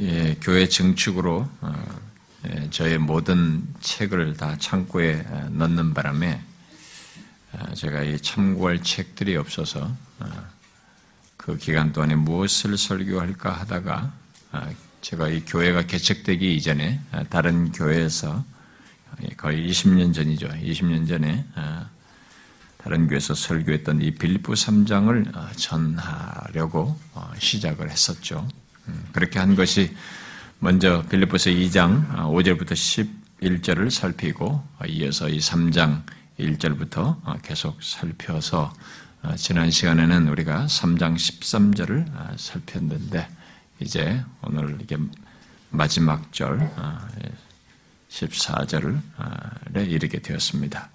예, 교회 증축으로 어, 예, 저의 모든 책을 다 창고에 어, 넣는 바람에 어, 제가 이 참고할 책들이 없어서 그 기간 동안에 무엇을 설교할까 하다가 제가 이 교회가 개척되기 이전에 다른 교회에서 거의 20년 전이죠. 20년 전에 다른 교회에서 설교했던 이 빌립보 3장을 전하려고 시작을 했었죠. 음, 그렇게 한 것이 먼저 빌립보서 2장 5절부터 아, 11절을 살피고 아, 이어서 이 3장 1절부터 아, 계속 살펴서 지난 시간에는 우리가 3장 13절을 살폈는데 이제 오늘 이게 마지막 절 14절을 이르게 되었습니다.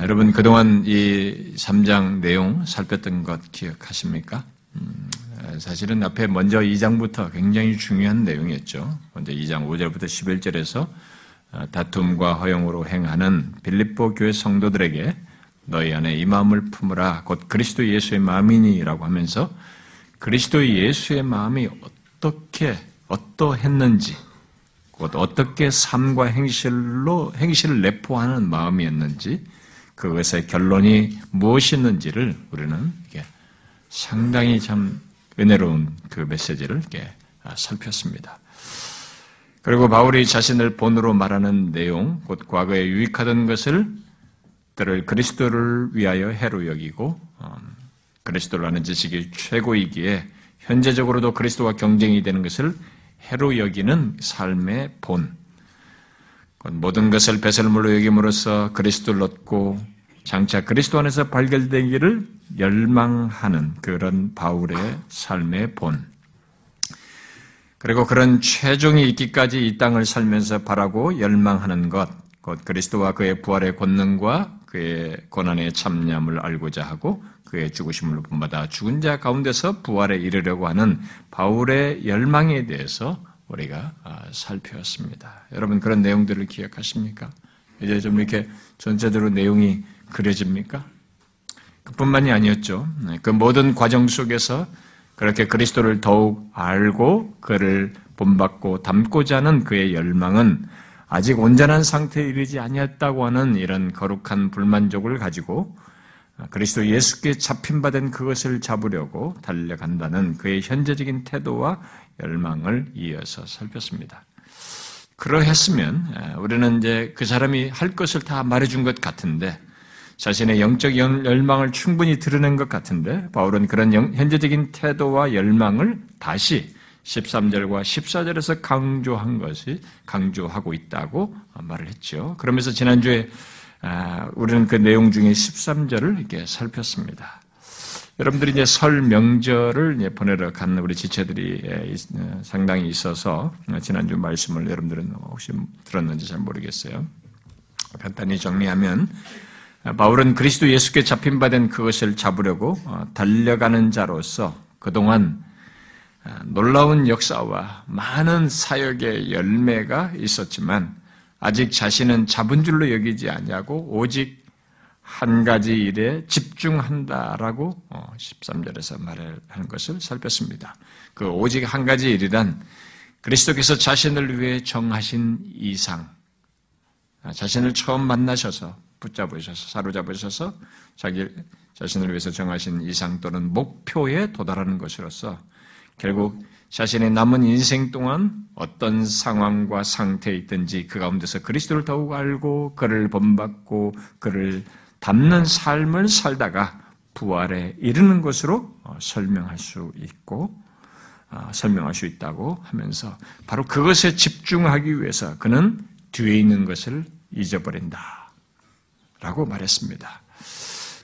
여러분 그동안 이 3장 내용 살폈던 것 기억하십니까? 음, 사실은 앞에 먼저 2장부터 굉장히 중요한 내용이었죠. 먼저 2장 5절부터 11절에서 어, 다툼과 허용으로 행하는 빌립보 교회 성도들에게 너희 안에 이 마음을 품으라 곧 그리스도 예수의 마음이니라고 하면서 그리스도 예수의 마음이 어떻게 어떠했는지 곧 어떻게 삶과 행실로 행실을 내포하는 마음이었는지 그것의 결론이 무엇이었는지를 우리는 상당히 참 은혜로운 그 메시지를 이렇게 아, 살폈습니다. 그리고 바울이 자신을 본으로 말하는 내용, 곧 과거에 유익하던 것을 들을 그리스도를 위하여 해로 여기고 음, 그리스도를 아는 지식이 최고이기에 현재적으로도 그리스도와 경쟁이 되는 것을 해로 여기는 삶의 본. 모든 것을 배설물로 여김으로써 그리스도를 얻고 장차 그리스도 안에서 발견되기를 열망하는 그런 바울의 삶의 본. 그리고 그런 최종이 있기까지 이 땅을 살면서 바라고 열망하는 것, 곧 그리스도와 그의 부활의 권능과 그의 고난의 참념을 알고자 하고 그의 죽으심을 본받아 죽은 자 가운데서 부활에 이르려고 하는 바울의 열망에 대해서 우리가 아, 살펴봤습니다. 여러분 그런 내용들을 기억하십니까? 이제 좀 이렇게 전체적으로 내용이 그려집니까? 그뿐만이 아니었죠. 네, 그 모든 과정 속에서 그렇게 그리스도를 더욱 알고 그를 본받고 닮고자 하는 그의 열망은 아직 온전한 상태에 이르지 아니었다고 하는 이런 거룩한 불만족을 가지고 그리스도 예수께 잡힌 바 된 그것을 잡으려고 달려간다는 그의 현재적인 태도와 열망을 이어서 살폈습니다. 그러했으면 우리는 이제 그 사람이 할 것을 다 말해준 것 같은데 자신의 영적 열망을 충분히 드러낸 것 같은데 바울은 그런 현재적인 태도와 열망을 다시 13절과 14절에서 강조한 것이 강조하고 있다고 말을 했죠. 그러면서 지난주에 아, 우리는 그 내용 중에 13절을 이렇게 살폈습니다. 여러분들이 이제 설 명절을 보내러 간 우리 지체들이 예, 어, 상당히 있어서 지난주 말씀을 여러분들은 혹시 들었는지 잘 모르겠어요. 간단히 정리하면 바울은 그리스도 예수께 잡힌 바 된 그것을 잡으려고 어, 달려가는 자로서 그동안 어, 놀라운 역사와 많은 사역의 열매가 있었지만 아직 자신은 잡은 줄로 여기지 않냐고 오직 한 가지 일에 집중한다라고 13절에서 어, 말을 하는 것을 살폈습니다. 그 오직 한 가지 일이란 그리스도께서 자신을 위해 정하신 이상, 자신을 처음 만나셔서 붙잡으셔서 사로잡으셔서 자기 자신을 위해서 정하신 이상 또는 목표에 도달하는 것으로서 결국 자신의 남은 인생 동안 어떤 상황과 상태에 있든지 그 가운데서 그리스도를 더욱 알고 그를 본받고 그를 담는 삶을 살다가 부활에 이르는 것으로 어, 설명할 수 있고 어, 설명할 수 있다고 하면서 바로 그것에 집중하기 위해서 그는 뒤에 있는 것을 잊어버린다. 라고 말했습니다.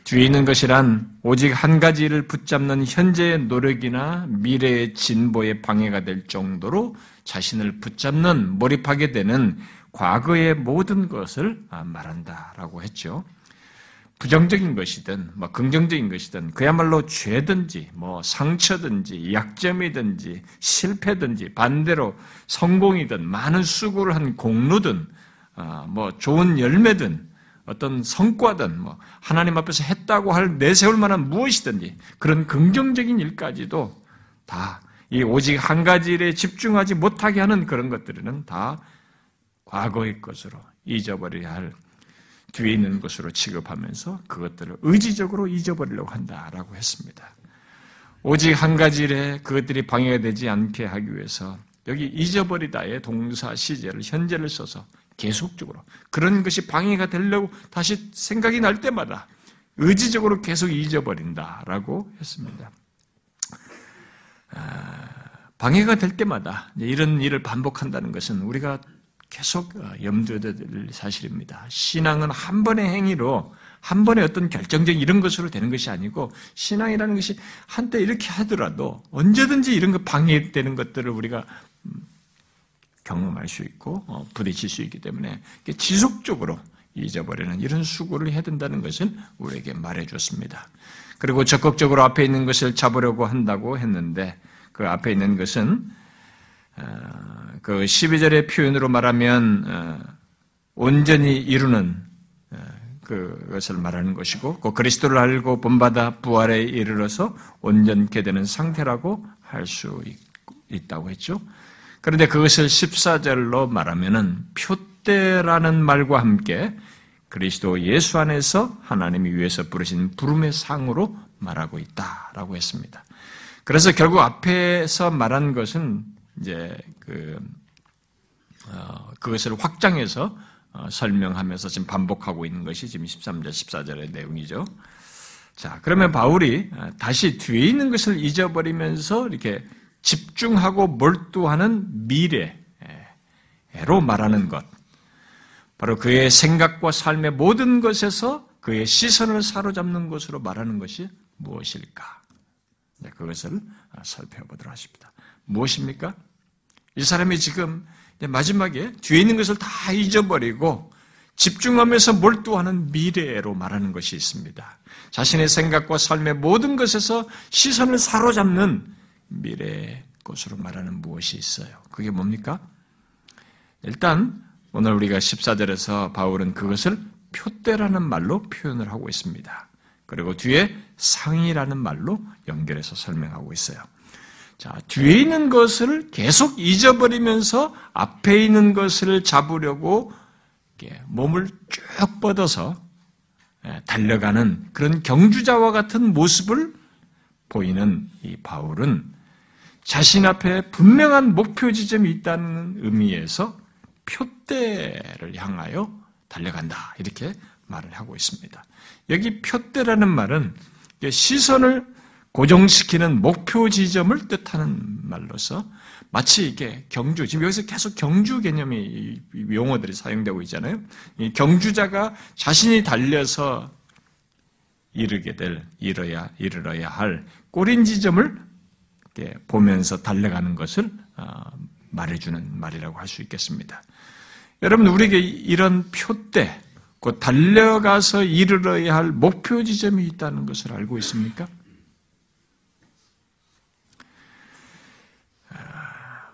뒤에 있는 것이란 오직 한 가지를 붙잡는 현재의 노력이나 미래의 진보에 방해가 될 정도로 자신을 붙잡는 몰입하게 되는 과거의 모든 것을 말한다라고 했죠. 부정적인 것이든 뭐 긍정적인 것이든 그야말로 죄든지 뭐 상처든지 약점이든지 실패든지 반대로 성공이든 많은 수고를 한 공로든 아, 뭐 좋은 열매든 어떤 성과든 뭐 하나님 앞에서 했다고 할 내세울 만한 무엇이든지 그런 긍정적인 일까지도 다 이 오직 한 가지 일에 집중하지 못하게 하는 그런 것들은 다 과거의 것으로 잊어버려야 할 뒤에 있는 것으로 취급하면서 그것들을 의지적으로 잊어버리려고 한다라고 했습니다. 오직 한 가지 일에 그것들이 방해가 되지 않게 하기 위해서 여기 잊어버리다의 동사 시제를 현재를 써서 계속적으로 그런 것이 방해가 되려고 다시 생각이 날 때마다 의지적으로 계속 잊어버린다라고 했습니다. 아, 방해가 될 때마다 이런 일을 반복한다는 것은 우리가 계속 어, 염두에 될 사실입니다. 신앙은 한 번의 행위로 한 번의 어떤 결정적 이런 것으로 되는 것이 아니고 신앙이라는 것이 한때 이렇게 하더라도 언제든지 이런 거 방해되는 것들을 우리가 음, 경험할 수 있고 어, 부딪힐 수 있기 때문에 지속적으로 잊어버리는 이런 수고를 해야 된다는 것을 우리에게 말해줬습니다. 그리고 적극적으로 앞에 있는 것을 잡으려고 한다고 했는데 그 앞에 있는 것은 어, 그 12절의 표현으로 말하면 어, 온전히 이루는 어, 그것을 말하는 것이고 그 그리스도를 알고 본받아 부활에 이르러서 온전케 되는 상태라고 할 수 있다고 했죠. 그런데 그것을 14절로 말하면은 표대라는 말과 함께 그리스도 예수 안에서 하나님이 위해서 부르신 부름의 상으로 말하고 있다라고 했습니다. 그래서 결국 앞에서 말한 것은 이제 그 어, 그것을 확장해서 어, 설명하면서 지금 반복하고 있는 것이 지금 13절, 14절의 내용이죠. 자, 그러면 바울이 어, 다시 뒤에 있는 것을 잊어버리면서 이렇게 집중하고 몰두하는 미래로 말하는 것. 바로 그의 생각과 삶의 모든 것에서 그의 시선을 사로잡는 것으로 말하는 것이 무엇일까? 그것을 살펴보도록 하십니다. 무엇입니까? 이 사람이 지금 마지막에 뒤에 있는 것을 다 잊어버리고 집중하면서 몰두하는 미래로 말하는 것이 있습니다. 자신의 생각과 삶의 모든 것에서 시선을 사로잡는 미래의 것으로 말하는 무엇이 있어요. 그게 뭡니까? 일단 오늘 우리가 14절에서 바울은 그것을 표대라는 말로 표현을 하고 있습니다. 그리고 뒤에 상이라는 말로 연결해서 설명하고 있어요. 자, 뒤에 있는 것을 계속 잊어버리면서 앞에 있는 것을 잡으려고 몸을 쭉 뻗어서 예, 달려가는 그런 경주자와 같은 모습을 보이는 이 바울은 자신 앞에 분명한 목표 지점이 있다는 의미에서 표대를 향하여 달려간다. 이렇게 말을 하고 있습니다. 여기 표대라는 말은 시선을 고정시키는 목표 지점을 뜻하는 말로서 마치 이게 경주, 지금 여기서 계속 경주 개념이 용어들이 사용되고 있잖아요. 이 경주자가 자신이 달려서 이르게 될, 이뤄야, 이르러야 할 꼬린 지점을 보면서 달려가는 것을 어, 말해주는 말이라고 할 수 있겠습니다. 여러분, 우리에게 이런 표대, 곧 달려가서 이르러야 할 목표 지점이 있다는 것을 알고 있습니까?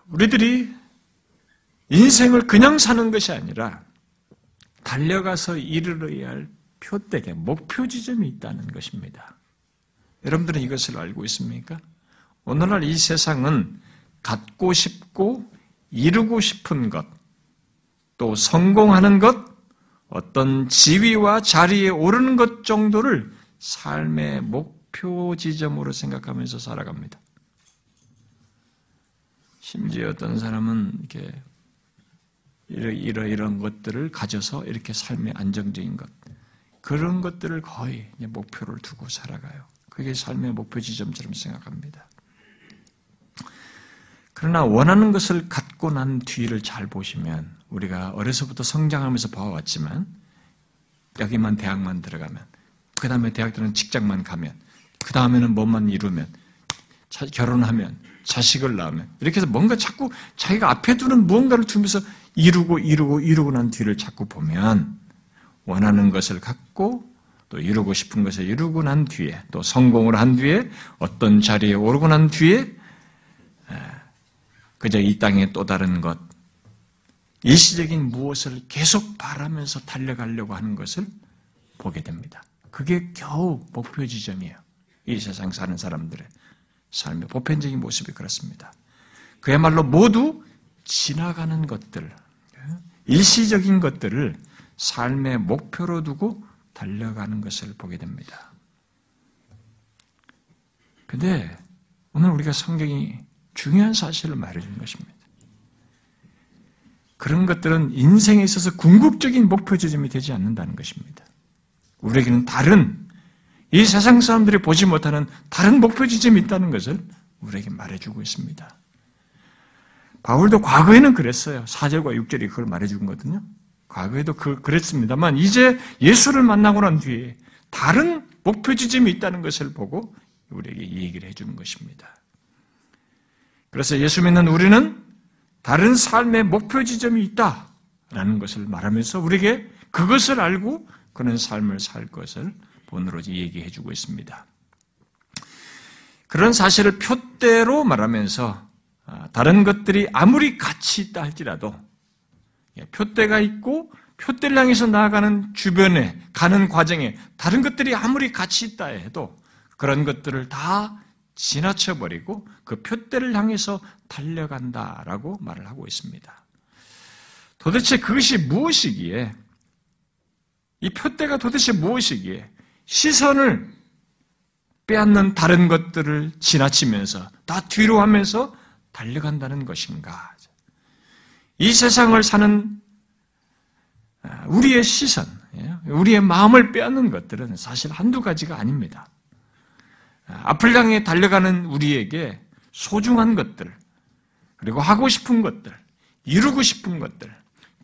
우리들이 인생을 그냥 사는 것이 아니라 달려가서 이르러야 할 표대에 목표 지점이 있다는 것입니다. 여러분들은 이것을 알고 있습니까? 오늘날 이 세상은 갖고 싶고 이루고 싶은 것, 또 성공하는 것, 어떤 지위와 자리에 오르는 것 정도를 삶의 목표 지점으로 생각하면서 살아갑니다. 심지어 어떤 사람은 이렇게 이러, 이런 것들을 가져서 이렇게 삶의 안정적인 것 그런 것들을 거의 목표를 두고 살아가요. 그게 삶의 목표 지점처럼 생각합니다. 그러나 원하는 것을 갖고 난 뒤를 잘 보시면 우리가 어려서부터 성장하면서 봐왔지만 여기만 대학만 들어가면 그 다음에 대학 들은 직장만 가면 그 다음에는 뭐만 이루면 결혼하면 자식을 낳으면 이렇게 해서 뭔가 자꾸 자기가 앞에 두는 무언가를 두면서 이루고 이루고 이루고 난 뒤를 자꾸 보면 원하는 것을 갖고 또 이루고 싶은 것을 이루고 난 뒤에 또 성공을 한 뒤에 어떤 자리에 오르고 난 뒤에 그저 이 땅의 또 다른 것 일시적인 무엇을 계속 바라면서 달려가려고 하는 것을 보게 됩니다. 그게 겨우 목표 지점이에요. 이 세상 사는 사람들의 삶의 보편적인 모습이 그렇습니다. 그야말로 모두 지나가는 것들, 일시적인 것들을 삶의 목표로 두고 달려가는 것을 보게 됩니다. 근데 오늘 우리가 성경이 중요한 사실을 말해주는 것입니다. 그런 것들은 인생에 있어서 궁극적인 목표 지점이 되지 않는다는 것입니다. 우리에게는 다른 이 세상 사람들이 보지 못하는 다른 목표 지점이 있다는 것을 우리에게 말해주고 있습니다. 바울도 과거에는 그랬어요. 4절과 6절이 그걸 말해준 거거든요. 과거에도 그, 그랬습니다만, 이제 예수를 만나고 난 뒤에 다른 목표 지점이 있다는 것을 보고 우리에게 얘기를 해주는 것입니다. 그래서 예수 믿는 우리는 다른 삶의 목표 지점이 있다라는 것을 말하면서 우리에게 그것을 알고 그런 삶을 살 것을 본으로 얘기해 주고 있습니다. 그런 사실을 표대로 말하면서 아, 다른 것들이 아무리 가치 있다 할지라도 예, 표대가 있고 표대를 향해서 나아가는 주변에 가는 과정에 다른 것들이 아무리 가치 있다 해도 그런 것들을 다 지나쳐버리고 그 표대를 향해서 달려간다라고 말을 하고 있습니다. 도대체 그것이 무엇이기에 이 표대가 도대체 무엇이기에 시선을 빼앗는 다른 것들을 지나치면서 다 뒤로 하면서 달려간다는 것인가? 이 세상을 사는 아, 우리의 시선, 예, 우리의 마음을 빼앗는 것들은 사실 한두 가지가 아닙니다. 아, 앞을 향해 달려가는 우리에게 소중한 것들, 그리고 하고 싶은 것들, 이루고 싶은 것들,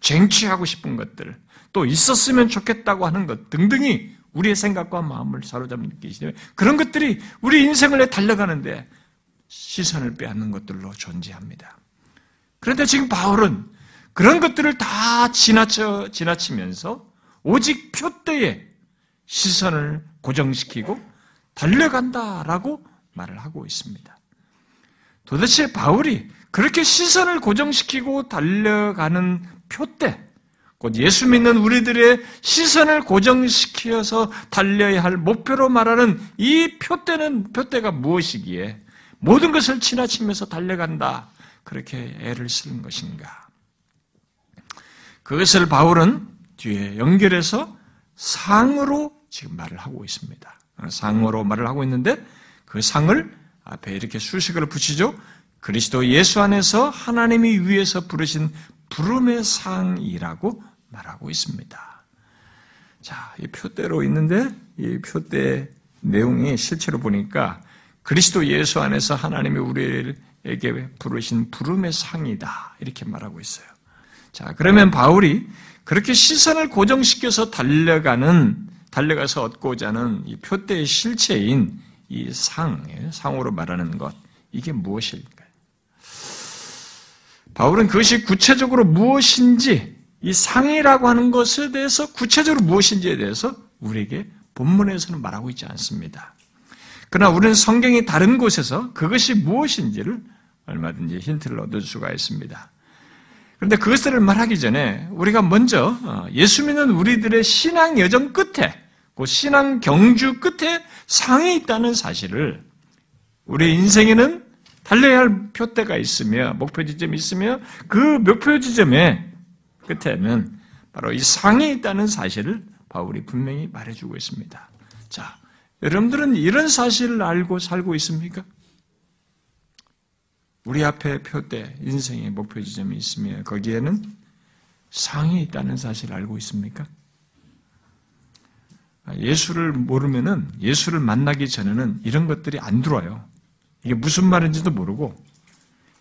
쟁취하고 싶은 것들, 또 있었으면 좋겠다고 하는 것 등등이 우리의 생각과 마음을 사로잡는 것이기 때문에 그런 것들이 우리 인생을 달려가는데 시선을 빼앗는 것들로 존재합니다. 그런데 지금 바울은 그런 것들을 다 지나쳐, 지나치면서 오직 표대에 시선을 고정시키고 달려간다라고 말을 하고 있습니다. 도대체 바울이 그렇게 시선을 고정시키고 달려가는 표대, 곧 예수 믿는 우리들의 시선을 고정시켜서 달려야 할 목표로 말하는 이 표대는 표대가 무엇이기에 모든 것을 지나치면서 달려간다. 그렇게 애를 쓰는 것인가? 그것을 바울은 뒤에 연결해서 상으로 지금 말을 하고 있습니다. 상으로 말을 하고 있는데 그 상을 앞에 이렇게 수식을 붙이죠. 그리스도 예수 안에서 하나님이 위에서 부르신 부름의 상이라고 말하고 있습니다. 자, 이 표대로 있는데 이 표대 내용이 실제로 보니까 그리스도 예수 안에서 하나님이 우리에게 부르신 부름의 상이다. 이렇게 말하고 있어요. 자, 그러면 바울이 그렇게 시선을 고정시켜서 달려가는, 달려가서 얻고자 하는 이 표대의 실체인 이 상, 상으로 말하는 것, 이게 무엇일까요? 바울은 그것이 구체적으로 무엇인지, 이 상이라고 하는 것에 대해서 구체적으로 무엇인지에 대해서 우리에게 본문에서는 말하고 있지 않습니다. 그러나 우리는 성경이 다른 곳에서 그것이 무엇인지를 얼마든지 힌트를 얻을 수가 있습니다. 그런데 그것을 말하기 전에 우리가 먼저 어, 예수 믿는 우리들의 신앙 여정 끝에, 그 신앙 경주 끝에 상이 있다는 사실을 우리 인생에는 달려야 할 표대가 있으며 목표 지점이 있으며 그 목표 지점의 끝에는 바로 이 상이 있다는 사실을 바울이 분명히 말해주고 있습니다. 자, 여러분들은 이런 사실을 알고 살고 있습니까? 우리 앞에 표대, 인생의 목표 지점이 있으며 거기에는 상이 있다는 사실을 알고 있습니까? 예수를 모르면은 예수를 만나기 전에는 이런 것들이 안 들어와요. 이게 무슨 말인지도 모르고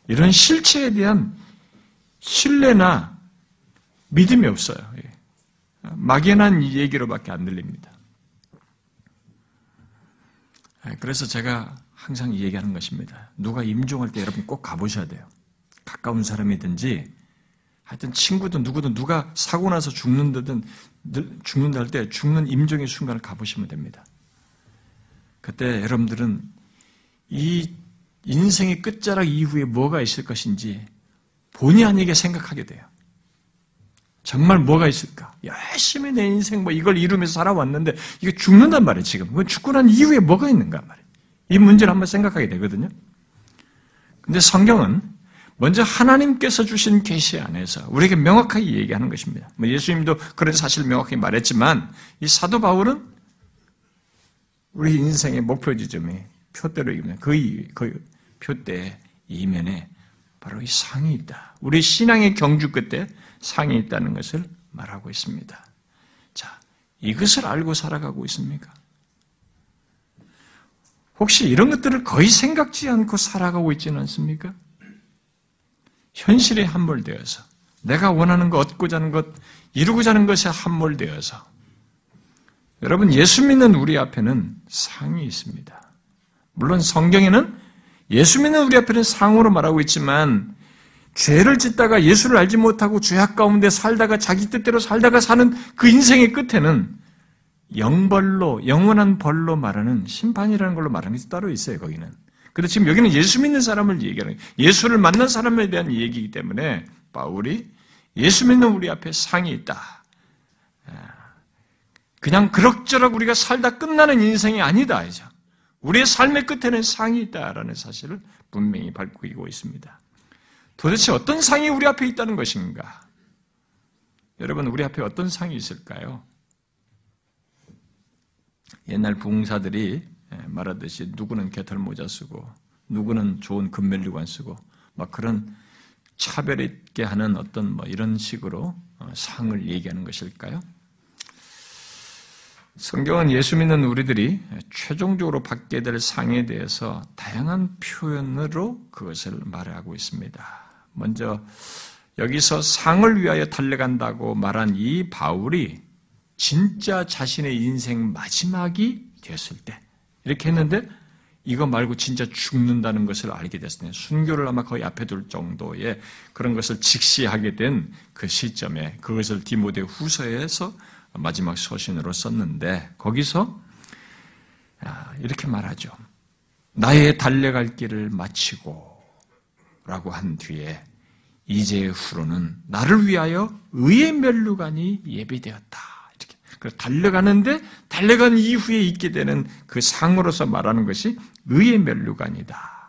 이런 실체에 대한 신뢰나 믿음이 없어요. 예. 막연한 얘기로밖에 안 들립니다. 예, 그래서 제가 항상 얘기하는 것입니다. 누가 임종할 때 여러분 꼭 가보셔야 돼요. 가까운 사람이든지 하여튼 친구든 누구든 누가 사고 나서 죽는다든 죽는다 할 때 죽는 임종의 순간을 가보시면 됩니다. 그때 여러분들은 이 인생의 끝자락 이후에 뭐가 있을 것인지 본의 아니게 생각하게 돼요. 정말 뭐가 있을까? 열심히 내 인생 뭐 이걸 이루면서 살아왔는데 이게 죽는단 말이에요, 지금. 죽고 난 이후에 뭐가 있는가 말이에요. 이 문제를 한번 생각하게 되거든요. 근데 성경은 먼저 하나님께서 주신 계시 안에서 우리에게 명확하게 얘기하는 것입니다. 뭐 예수님도 그런 사실을 명확히 말했지만 이 사도 바울은 우리 인생의 목표 지점이 표대로 이기면 그, 그 표대 이면에 바로 이 상이 있다. 우리 신앙의 경주 끝에 상이 있다는 것을 말하고 있습니다. 자, 이것을 알고 살아가고 있습니까? 혹시 이런 것들을 거의 생각지 않고 살아가고 있지는 않습니까? 현실에 함몰되어서 내가 원하는 것, 얻고자 하는 것, 이루고자 하는 것에 함몰되어서 여러분 예수 믿는 우리 앞에는 상이 있습니다. 물론 성경에는 예수 믿는 우리 앞에는 상으로 말하고 있지만 죄를 짓다가 예수를 알지 못하고 죄악 가운데 살다가 자기 뜻대로 살다가 사는 그 인생의 끝에는 영벌로 영원한 벌로 말하는 심판이라는 걸로 말하는 게 따로 있어요. 거기는. 근데 지금 여기는 예수 믿는 사람을 얘기하는 예수를 만난 사람에 대한 얘기이기 때문에 바울이 예수 믿는 우리 앞에 상이 있다. 그냥 그럭저럭 우리가 살다 끝나는 인생이 아니다. 이죠. 우리의 삶의 끝에는 상이 있다라는 사실을 분명히 밝히고 있습니다. 도대체 어떤 상이 우리 앞에 있다는 것인가? 여러분, 우리 앞에 어떤 상이 있을까요? 옛날 부흥사들이 말하듯이 누구는 개털 모자 쓰고 누구는 좋은 금멜류관 쓰고 막 그런 차별 있게 하는 어떤 뭐 이런 식으로 어, 상을 얘기하는 것일까요? 성경은 예수 믿는 우리들이 최종적으로 받게 될 상에 대해서 다양한 표현으로 그것을 말하고 있습니다. 먼저 여기서 상을 위하여 달려간다고 말한 이 바울이 진짜 자신의 인생 마지막이 되었을 때 이렇게 했는데 이거 말고 진짜 죽는다는 것을 알게 됐을 때 순교를 아마 거의 앞에 둘 정도의 그런 것을 직시하게 된 그 시점에 그것을 디모데 후서에서 마지막 서신으로 썼는데 거기서 아, 이렇게 말하죠. 나의 달려갈 길을 마치고 라고 한 뒤에 이제 후로는 나를 위하여 의의 멸류관이 예비되었다. 그래서 달려가는데 달려간 이후에 있게 되는 그 상으로서 말하는 것이 의의 멸류관이다.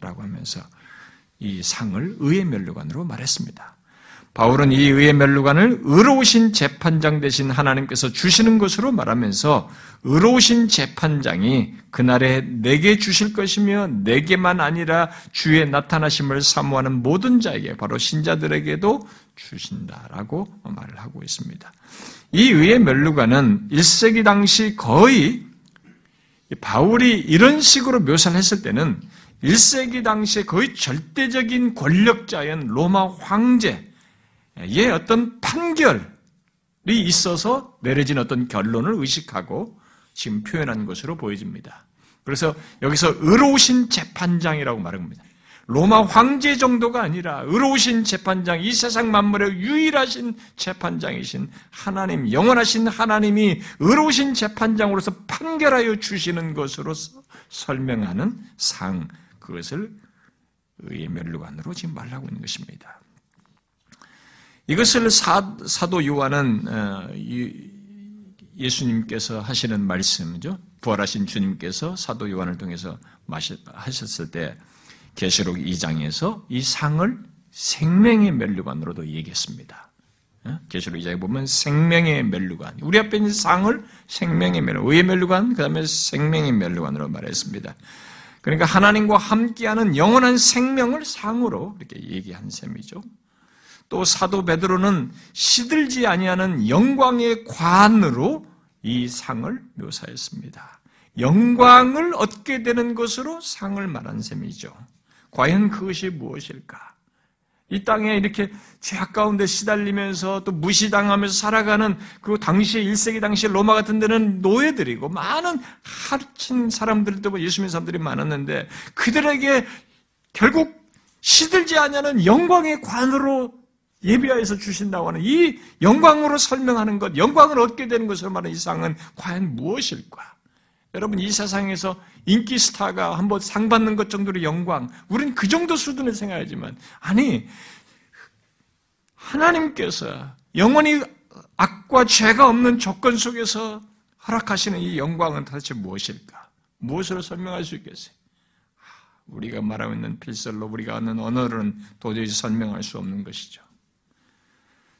라고 하면서 이 상을 의의 멸류관으로 말했습니다. 바울은 이 의의 멸류관을 의로우신 재판장 대신 하나님께서 주시는 것으로 말하면서 의로우신 재판장이 그날에 내게 주실 것이며 내게만 아니라 주의 나타나심을 사모하는 모든 자에게 바로 신자들에게도 주신다라고 말을 하고 있습니다. 이 의의 멸류관은 1세기 당시 거의 바울이 이런 식으로 묘사를 했을 때는 1세기 당시에 거의 절대적인 권력자인 로마 황제, 예, 어떤 판결이 있어서 내려진 어떤 결론을 의식하고 지금 표현한 것으로 보여집니다. 그래서 여기서 의로우신 재판장이라고 말한 겁니다. 로마 황제 정도가 아니라 의로우신 재판장, 이 세상 만물의 유일하신 재판장이신 하나님, 영원하신 하나님이 의로우신 재판장으로서 판결하여 주시는 것으로 설명하는 상, 그것을 의의 멸류관으로 지금 말하고 있는 것입니다. 이것을 사, 도 요한은 어, 예수님께서 하시는 말씀이죠. 부활하신 주님께서 사도 요한을 통해서 하셨을 때 계시록 2장에서 이 상을 생명의 멸류관으로도 얘기했습니다. 어? 계시록 2장에 보면 생명의 멸류관. 우리 앞에 있는 상을 생명의 멸류관, 의의 멸류관, 그 다음에 생명의 멸류관으로 말했습니다. 그러니까 하나님과 함께하는 영원한 생명을 상으로 이렇게 얘기한 셈이죠. 또 사도 베드로는 시들지 아니하는 영광의 관으로 이 상을 묘사했습니다. 영광을 얻게 되는 것으로 상을 말한 셈이죠. 과연 그것이 무엇일까? 이 땅에 이렇게 죄악 가운데 시달리면서 또 무시당하면서 살아가는 그 당시에 1세기 당시 로마 같은 데는 노예들이고 많은 하친 사람들도 예수 믿는 사람들이 많았는데 그들에게 결국 시들지 않냐는 영광의 관으로 예비하여서 주신다고 하는 이 영광으로 설명하는 것, 영광을 얻게 되는 것으로 말하는 이상은 과연 무엇일까? 여러분, 이 세상에서 인기 스타가 한번 상 받는 것 정도로 영광, 우리는 그 정도 수준을 생각하지만, 아니, 하나님께서 영원히 악과 죄가 없는 조건 속에서 허락하시는 이 영광은 도대체 무엇일까? 무엇으로 설명할 수 있겠어요? 우리가 말하고 있는 필설로 우리가 아는 언어로는 도저히 설명할 수 없는 것이죠.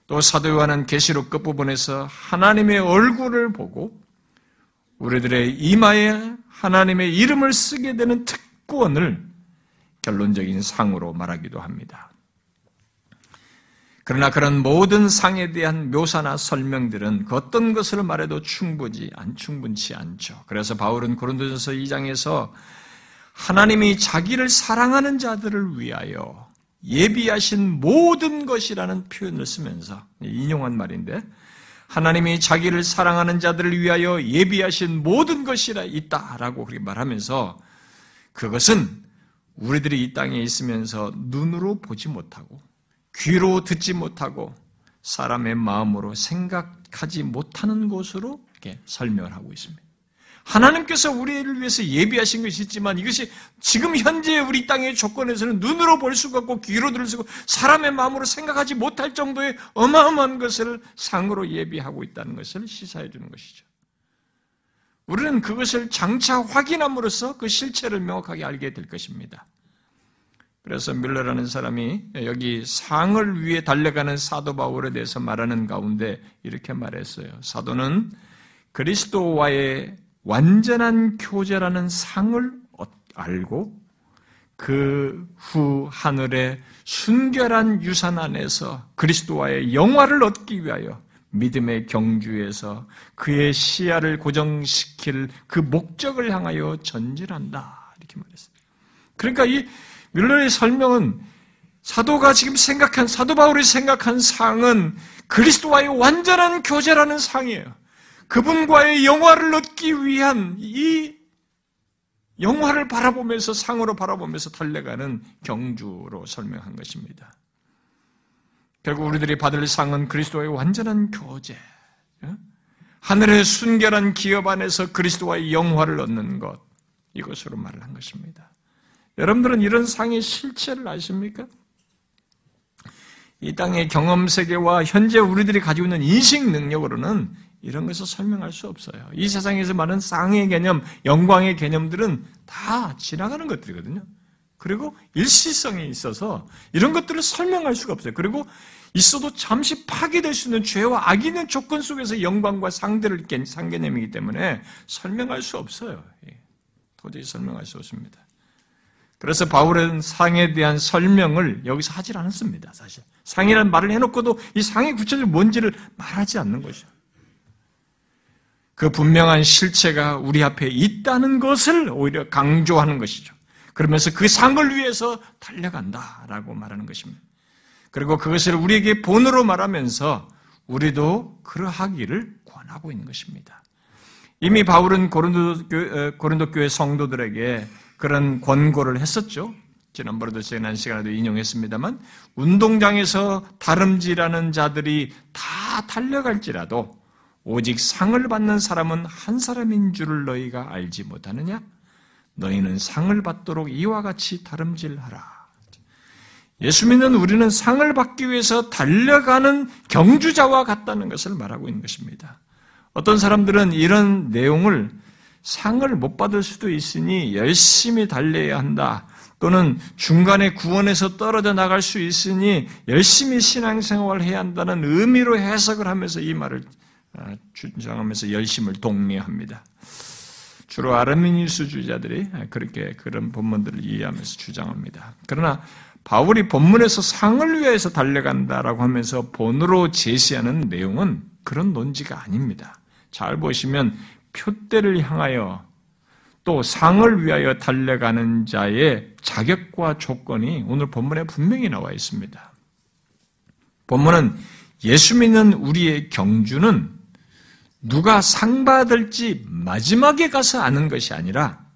또 사도 요한은 계시록 끝부분에서 하나님의 얼굴을 보고 우리들의 이마에 하나님의 이름을 쓰게 되는 특권을 결론적인 상으로 말하기도 합니다. 그러나 그런 모든 상에 대한 묘사나 설명들은 그 어떤 것을 말해도 충분히 안 충분치 않죠. 그래서 바울은 고린도전서 2장에서 하나님이 자기를 사랑하는 자들을 위하여 예비하신 모든 것이라는 표현을 쓰면서 인용한 말인데 하나님이 자기를 사랑하는 자들을 위하여 예비하신 모든 것이라 있다라고 그렇게 말하면서 그것은 우리들이 이 땅에 있으면서 눈으로 보지 못하고 귀로 듣지 못하고 사람의 마음으로 생각하지 못하는 것으로 이렇게 설명을 하고 있습니다. 하나님께서 우리를 위해서 예비하신 것이 있지만 이것이 지금 현재 우리 땅의 조건에서는 눈으로 볼 수가 없고 귀로 들을 수가 없고 사람의 마음으로 생각하지 못할 정도의 어마어마한 것을 상으로 예비하고 있다는 것을 시사해 주는 것이죠. 우리는 그것을 장차 확인함으로써 그 실체를 명확하게 알게 될 것입니다. 그래서 밀러라는 사람이 여기 상을 위해 달려가는 사도 바울에 대해서 말하는 가운데 이렇게 말했어요. 사도는 그리스도와의 완전한 교제라는 상을 알고 그 후 하늘의 순결한 유산 안에서 그리스도와의 영화를 얻기 위하여 믿음의 경주에서 그의 시야를 고정시킬 그 목적을 향하여 전진한다. 이렇게 말했어요. 그러니까 이 뮬러의 설명은 사도가 지금 생각한, 사도 바울이 생각한 상은 그리스도와의 완전한 교제라는 상이에요. 그분과의 영화를 얻기 위한 이 영화를 바라보면서 상으로 바라보면서 달려가는 경주로 설명한 것입니다. 결국 우리들이 받을 상은 그리스도와의 완전한 교제, 예? 하늘의 순결한 기업 안에서 그리스도와의 영화를 얻는 것, 이것으로 말을 한 것입니다. 여러분들은 이런 상의 실체를 아십니까? 이 땅의 경험 세계와 현재 우리들이 가지고 있는 인식 능력으로는 이런 것을 설명할 수 없어요. 이 세상에서 많은 쌍의 개념, 영광의 개념들은 다 지나가는 것들이거든요. 그리고 일시성이 있어서 이런 것들을 설명할 수가 없어요. 그리고 있어도 잠시 파괴될 수 있는 죄와 악이 있는 조건 속에서 영광과 상대를 상개념이기 때문에 설명할 수 없어요. 예. 도저히 설명할 수 없습니다. 그래서 바울은 상에 대한 설명을 여기서 하질 않았습니다, 사실. 상이라는 말을 해놓고도 이 상의 구체적으로 뭔지를 말하지 않는 것이죠. 그 분명한 실체가 우리 앞에 있다는 것을 오히려 강조하는 것이죠. 그러면서 그 상을 위해서 달려간다라고 말하는 것입니다. 그리고 그것을 우리에게 본으로 말하면서 우리도 그러하기를 권하고 있는 것입니다. 이미 바울은 고린도, 고린도 교회 성도들에게 그런 권고를 했었죠. 지난번에도 지난 시간에도 인용했습니다만 운동장에서 다름질하는 자들이 다 달려갈지라도 오직 상을 받는 사람은 한 사람인 줄을 너희가 알지 못하느냐? 너희는 상을 받도록 이와 같이 다름질하라. 예수 믿는 우리는 상을 받기 위해서 달려가는 경주자와 같다는 것을 말하고 있는 것입니다. 어떤 사람들은 이런 내용을 상을 못 받을 수도 있으니 열심히 달려야 한다. 또는 중간에 구원에서 떨어져 나갈 수 있으니 열심히 신앙생활을 해야 한다는 의미로 해석을 하면서 이 말을 아, 주장하면서 열심을 독려합니다. 주로 아르미니스 주자들이 그렇게 그런 본문들을 이해하면서 주장합니다. 그러나 바울이 본문에서 상을 위해서 달려간다라고 하면서 본으로 제시하는 내용은 그런 논지가 아닙니다. 잘 보시면 표대를 향하여 또 상을 위하여 달려가는 자의 자격과 조건이 오늘 본문에 분명히 나와 있습니다. 본문은 예수 믿는 우리의 경주는 누가 상 받을지 마지막에 가서 아는 것이 아니라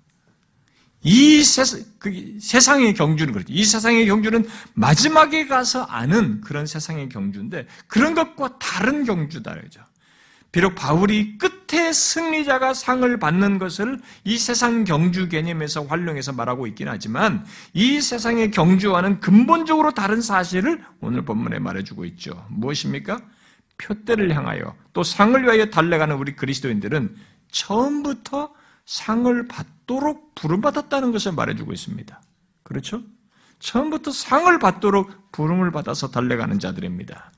이 세상, 그 세상의 경주는 그렇죠. 이 세상의 경주는 마지막에 가서 아는 그런 세상의 경주인데 그런 것과 다른 경주다. 그죠. 비록 바울이 끝에 승리자가 상을 받는 것을 이 세상 경주 개념에서 활용해서 말하고 있긴 하지만 이 세상의 경주와는 근본적으로 다른 사실을 오늘 본문에 말해주고 있죠. 무엇입니까? 표대를 향하여 또 상을 위하여 달려가는 우리 그리스도인들은 처음부터 상을 받도록 부름받았다는 것을 말해주고 있습니다. 그렇죠? 처음부터 상을 받도록 부름을 받아서 달려가는 자들입니다.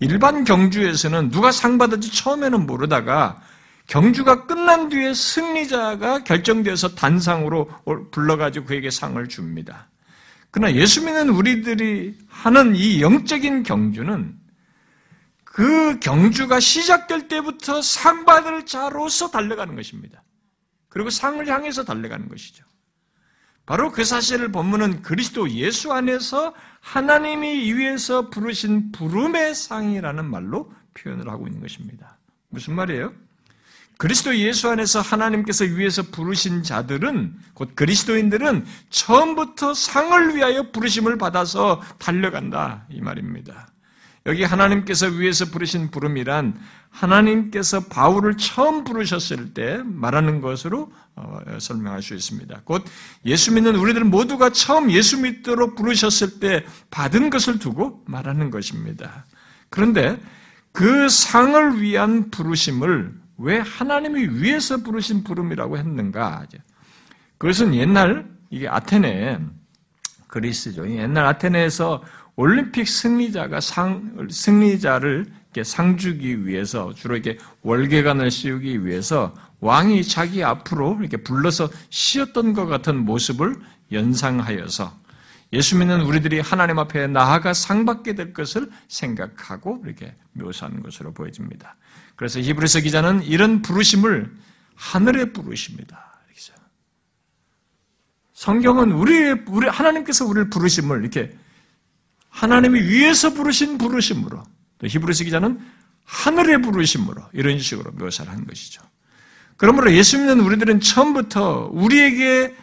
일반 경주에서는 누가 상 받을지 처음에는 모르다가 경주가 끝난 뒤에 승리자가 결정되어서 단상으로 불러가지고 그에게 상을 줍니다. 그러나 예수 믿는 우리들이 하는 이 영적인 경주는 그 경주가 시작될 때부터 상 받을 자로서 달려가는 것입니다. 그리고 상을 향해서 달려가는 것이죠. 바로 그 사실을 본문은 그리스도 예수 안에서 하나님이 위에서 부르신 부름의 상이라는 말로 표현을 하고 있는 것입니다. 무슨 말이에요? 그리스도 예수 안에서 하나님께서 위에서 부르신 자들은 곧 그리스도인들은 처음부터 상을 위하여 부르심을 받아서 달려간다 이 말입니다. 여기 하나님께서 위에서 부르신 부름이란 하나님께서 바울을 처음 부르셨을 때 말하는 것으로 어, 설명할 수 있습니다. 곧 예수 믿는 우리들 모두가 처음 예수 믿도록 부르셨을 때 받은 것을 두고 말하는 것입니다. 그런데 그 상을 위한 부르심을 왜 하나님이 위에서 부르신 부름이라고 했는가? 그것은 옛날 이게 아테네 그리스죠. 옛날 아테네에서 올림픽 승리자가 상 승리자를 이렇게 상 주기 위해서 주로 이렇게 월계관을 씌우기 위해서 왕이 자기 앞으로 이렇게 불러서 씌었던 것 같은 모습을 연상하여서 예수 믿는 우리들이 하나님 앞에 나아가 상 받게 될 것을 생각하고 이렇게 묘사하는 것으로 보여집니다. 그래서 히브리서 기자는 이런 부르심을 하늘의 부르심이다. 성경은 우리 우리 하나님께서 우리를 부르심을 이렇게 하나님이 위에서 부르신 부르심으로 또 히브리서 기자는 하늘의 부르심으로 이런 식으로 묘사를 한 것이죠. 그러므로 예수 믿는 우리들은 처음부터 우리에게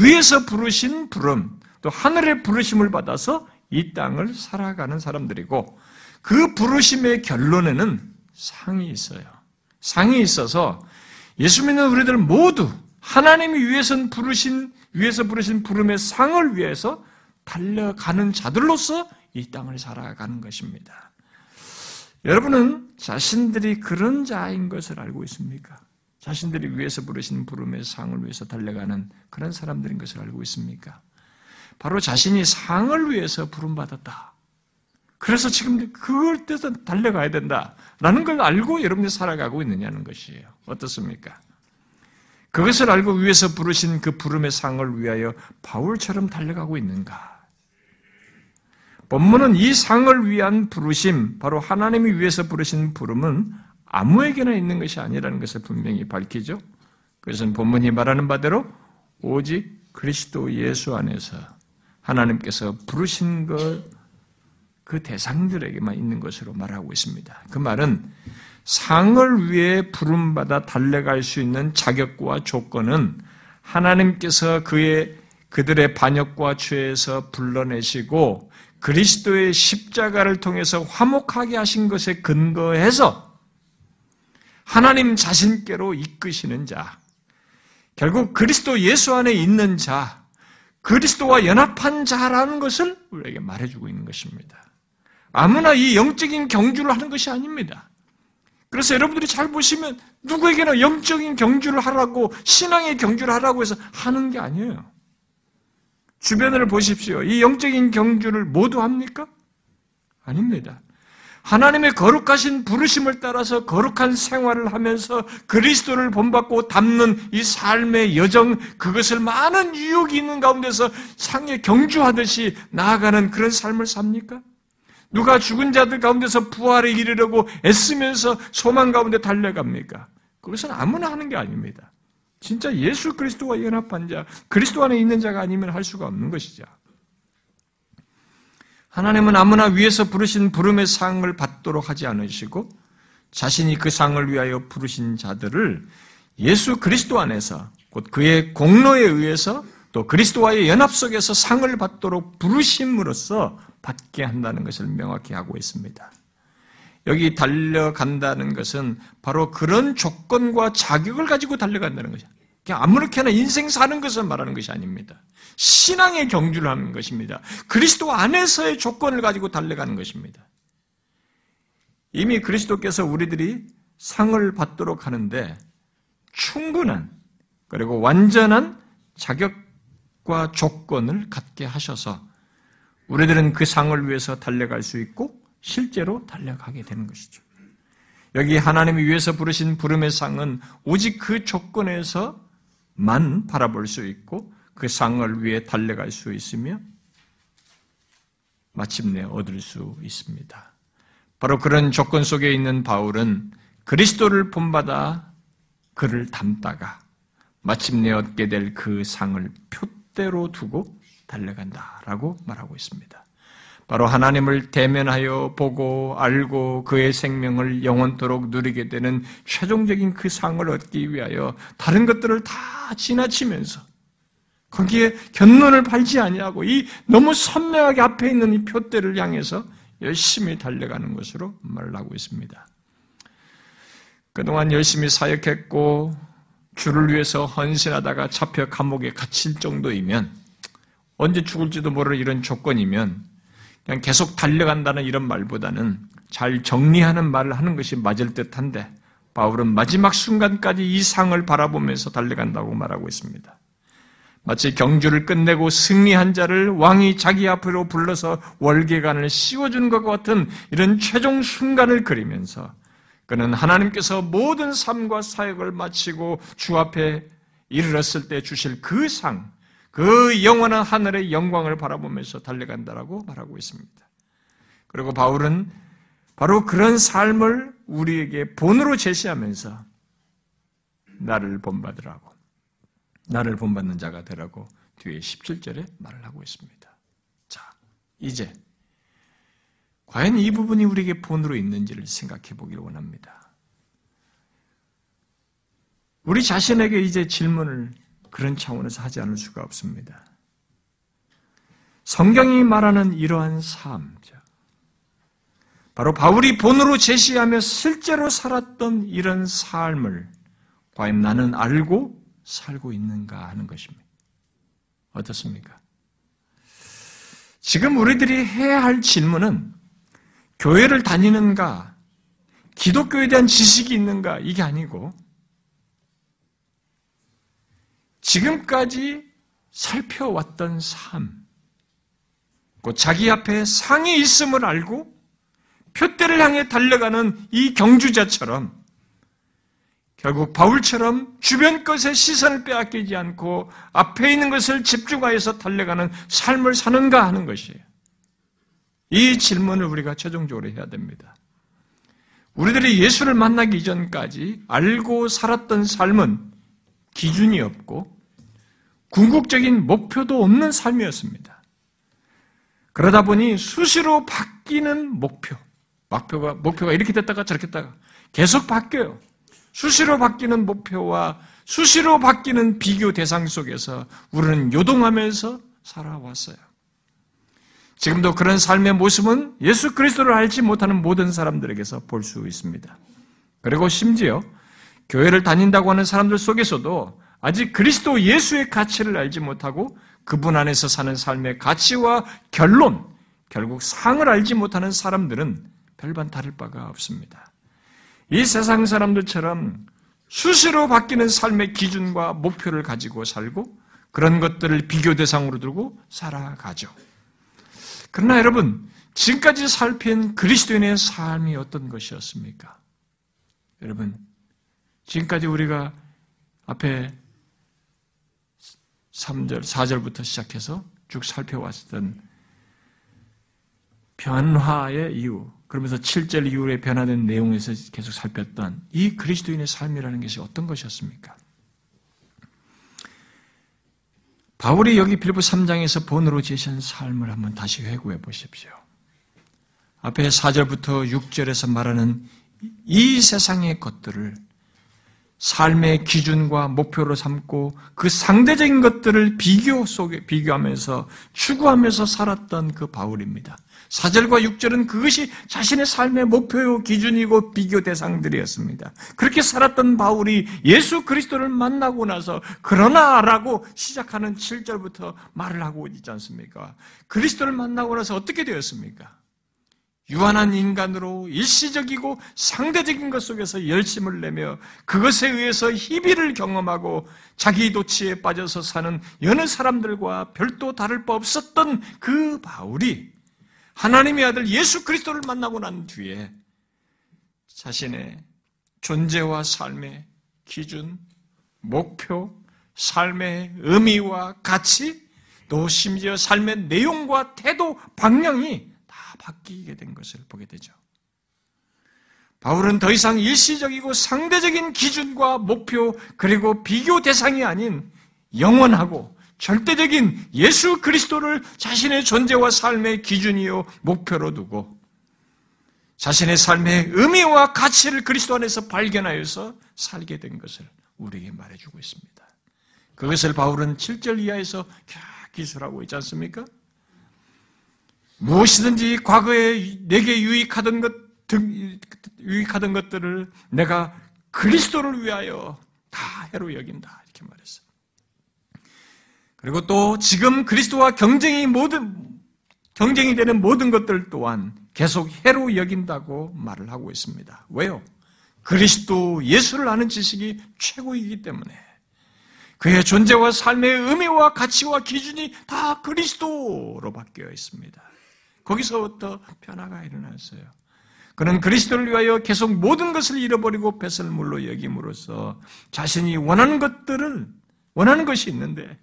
위에서 부르신 부름, 또 하늘의 부르심을 받아서 이 땅을 살아가는 사람들이고 그 부르심의 결론에는 상이 있어요. 상이 있어서 예수 믿는 우리들 모두 하나님이 위해서 부르신 위에서 부르신 부름의 상을 위해서 달려가는 자들로서 이 땅을 살아가는 것입니다. 여러분은 자신들이 그런 자인 것을 알고 있습니까? 자신들이 위해서 부르신 부름의 상을 위해서 달려가는 그런 사람들인 것을 알고 있습니까? 바로 자신이 상을 위해서 부름받았다. 그래서 지금 그걸 뜻서 달려가야 된다 라는 걸 알고 여러분이 살아가고 있느냐는 것이에요. 어떻습니까? 그것을 알고 위에서 부르신 그 부름의 상을 위하여 바울처럼 달려가고 있는가? 본문은 이 상을 위한 부르심, 바로 하나님이 위해서 부르신 부름은 아무에게나 있는 것이 아니라는 것을 분명히 밝히죠. 그것은 본문이 말하는 바대로 오직 그리스도 예수 안에서 하나님께서 부르신 것 그 대상들에게만 있는 것으로 말하고 있습니다. 그 말은 상을 위해 부름받아 달려갈 수 있는 자격과 조건은 하나님께서 그의 그들의 반역과 죄에서 불러내시고 그리스도의 십자가를 통해서 화목하게 하신 것에 근거해서 하나님 자신께로 이끄시는 자, 결국 그리스도 예수 안에 있는 자, 그리스도와 연합한 자라는 것을 우리에게 말해주고 있는 것입니다. 아무나 이 영적인 경주를 하는 것이 아닙니다. 그래서 여러분들이 잘 보시면 누구에게나 영적인 경주를 하라고 신앙의 경주를 하라고 해서 하는 게 아니에요. 주변을 보십시오. 이 영적인 경주를 모두 합니까? 아닙니다. 하나님의 거룩하신 부르심을 따라서 거룩한 생활을 하면서 그리스도를 본받고 담는 이 삶의 여정, 그것을 많은 유혹이 있는 가운데서 상에 경주하듯이 나아가는 그런 삶을 삽니까? 누가 죽은 자들 가운데서 부활에 이르려고 애쓰면서 소망 가운데 달려갑니까? 그것은 아무나 하는 게 아닙니다. 진짜 예수 그리스도와 연합한 자, 그리스도 안에 있는 자가 아니면 할 수가 없는 것이죠. 하나님은 아무나 위에서 부르신 부름의 상을 받도록 하지 않으시고 자신이 그 상을 위하여 부르신 자들을 예수 그리스도 안에서 곧 그의 공로에 의해서 또 그리스도와의 연합 속에서 상을 받도록 부르심으로써 받게 한다는 것을 명확히 하고 있습니다. 여기 달려간다는 것은 바로 그런 조건과 자격을 가지고 달려간다는. 그냥 아무렇게나 인생 사는 것을 말하는 것이 아닙니다. 신앙의 경주를 하는 것입니다. 그리스도 안에서의 조건을 가지고 달려가는 것입니다. 이미 그리스도께서 우리들이 상을 받도록 하는데 충분한 그리고 완전한 자격과 조건을 갖게 하셔서 우리들은 그 상을 위해서 달려갈 수 있고 실제로 달려가게 되는 것이죠. 여기 하나님이 위해서 부르신 부름의 상은 오직 그 조건에서만 바라볼 수 있고 그 상을 위해 달려갈 수 있으며 마침내 얻을 수 있습니다. 바로 그런 조건 속에 있는 바울은 그리스도를 본받아 그를 담다가 마침내 얻게 될 그 상을 표대로 두고 달려간다라고 말하고 있습니다. 바로 하나님을 대면하여 보고 알고 그의 생명을 영원토록 누리게 되는 최종적인 그 상을 얻기 위하여 다른 것들을 다 지나치면서 거기에 견론을 팔지 아니하고 이 너무 선명하게 앞에 있는 이 표대를 향해서 열심히 달려가는 것으로 말을 하고 있습니다. 그동안 열심히 사역했고 주를 위해서 헌신하다가 잡혀 감옥에 갇힐 정도이면 언제 죽을지도 모를 이런 조건이면 그냥 계속 달려간다는 이런 말보다는 잘 정리하는 말을 하는 것이 맞을 듯한데 바울은 마지막 순간까지 이 상을 바라보면서 달려간다고 말하고 있습니다. 마치 경주를 끝내고 승리한 자를 왕이 자기 앞으로 불러서 월계관을 씌워준 것 같은 이런 최종 순간을 그리면서 그는 하나님께서 모든 삶과 사역을 마치고 주 앞에 이르렀을 때 주실 그 상, 그 영원한 하늘의 영광을 바라보면서 달려간다라고 말하고 있습니다. 그리고 바울은 바로 그런 삶을 우리에게 본으로 제시하면서 나를 본받으라고, 나를 본받는 자가 되라고 뒤에 17절에 말을 하고 있습니다. 자, 이제 과연 이 부분이 우리에게 본으로 있는지를 생각해 보기를 원합니다. 우리 자신에게 이제 질문을 그런 차원에서 하지 않을 수가 없습니다. 성경이 말하는 이러한 삶, 바로 바울이 본으로 제시하며 실제로 살았던 이런 삶을 과연 나는 알고 살고 있는가 하는 것입니다. 어떻습니까? 지금 우리들이 해야 할 질문은 교회를 다니는가, 기독교에 대한 지식이 있는가, 이게 아니고, 지금까지 살펴왔던 삶, 곧 자기 앞에 상이 있음을 알고 표대를 향해 달려가는 이 경주자처럼 결국 바울처럼 주변 것에 시선을 빼앗기지 않고 앞에 있는 것을 집중하여서 달려가는 삶을 사는가 하는 것이에요. 이 질문을 우리가 최종적으로 해야 됩니다. 우리들이 예수를 만나기 이전까지 알고 살았던 삶은 기준이 없고 궁극적인 목표도 없는 삶이었습니다. 그러다 보니 수시로 바뀌는 목표, 목표가, 목표가 이렇게 됐다가 저렇게 됐다가 계속 바뀌어요. 수시로 바뀌는 목표와 수시로 바뀌는 비교 대상 속에서 우리는 요동하면서 살아왔어요. 지금도 그런 삶의 모습은 예수 그리스도를 알지 못하는 모든 사람들에게서 볼 수 있습니다. 그리고 심지어 교회를 다닌다고 하는 사람들 속에서도 아직 그리스도 예수의 가치를 알지 못하고 그분 안에서 사는 삶의 가치와 결론, 결국 상을 알지 못하는 사람들은 별반 다를 바가 없습니다. 이 세상 사람들처럼 수시로 바뀌는 삶의 기준과 목표를 가지고 살고 그런 것들을 비교 대상으로 두고 살아가죠. 그러나 여러분, 지금까지 살핀 그리스도인의 삶이 어떤 것이었습니까? 여러분, 지금까지 우리가 앞에 3절, 4절부터 시작해서 쭉 살펴왔던 변화의 이유, 그러면서 7절 이후에 변화된 내용에서 계속 살폈던 이 그리스도인의 삶이라는 것이 어떤 것이었습니까? 바울이 여기 빌보 3장에서 본으로 제시한 삶을 한번 다시 회고해 보십시오. 앞에 4절부터 6절에서 말하는 이 세상의 것들을 삶의 기준과 목표로 삼고 그 상대적인 것들을 비교 속에 비교하면서 추구하면서 살았던 그 바울입니다. 4절과 6절은 그것이 자신의 삶의 목표요 기준이고 비교 대상들이었습니다. 그렇게 살았던 바울이 예수 그리스도를 만나고 나서 그러나라고 시작하는 7절부터 말을 하고 있지 않습니까? 그리스도를 만나고 나서 어떻게 되었습니까? 유한한 인간으로 일시적이고 상대적인 것 속에서 열심을 내며 그것에 의해서 희비를 경험하고 자기 도치에 빠져서 사는 여느 사람들과 별도 다를 바 없었던 그 바울이 하나님의 아들 예수 그리스도를 만나고 난 뒤에 자신의 존재와 삶의 기준, 목표, 삶의 의미와 가치, 또 심지어 삶의 내용과 태도, 방향이 다 바뀌게 된 것을 보게 되죠. 바울은 더 이상 일시적이고 상대적인 기준과 목표 그리고 비교 대상이 아닌 영원하고 절대적인 예수 그리스도를 자신의 존재와 삶의 기준이요 목표로 두고 자신의 삶의 의미와 가치를 그리스도 안에서 발견하여서 살게 된 것을 우리에게 말해주고 있습니다. 그것을 바울은 7절 이하에서 기술하고 있지 않습니까? 무엇이든지 과거에 내게 유익하던 것, 유익하던 것들을 내가 그리스도를 위하여 다 해로 여긴다. 이렇게 말했어요. 그리고 또 지금 그리스도와 경쟁이 모든, 경쟁이 되는 모든 것들 또한 계속 해로 여긴다고 말을 하고 있습니다. 왜요? 그리스도 예수를 아는 지식이 최고이기 때문에 그의 존재와 삶의 의미와 가치와 기준이 다 그리스도로 바뀌어 있습니다. 거기서부터 변화가 일어났어요. 그는 그리스도를 위하여 계속 모든 것을 잃어버리고 배설물로 여김으로써 자신이 원하는 것들을 원하는 것이 있는데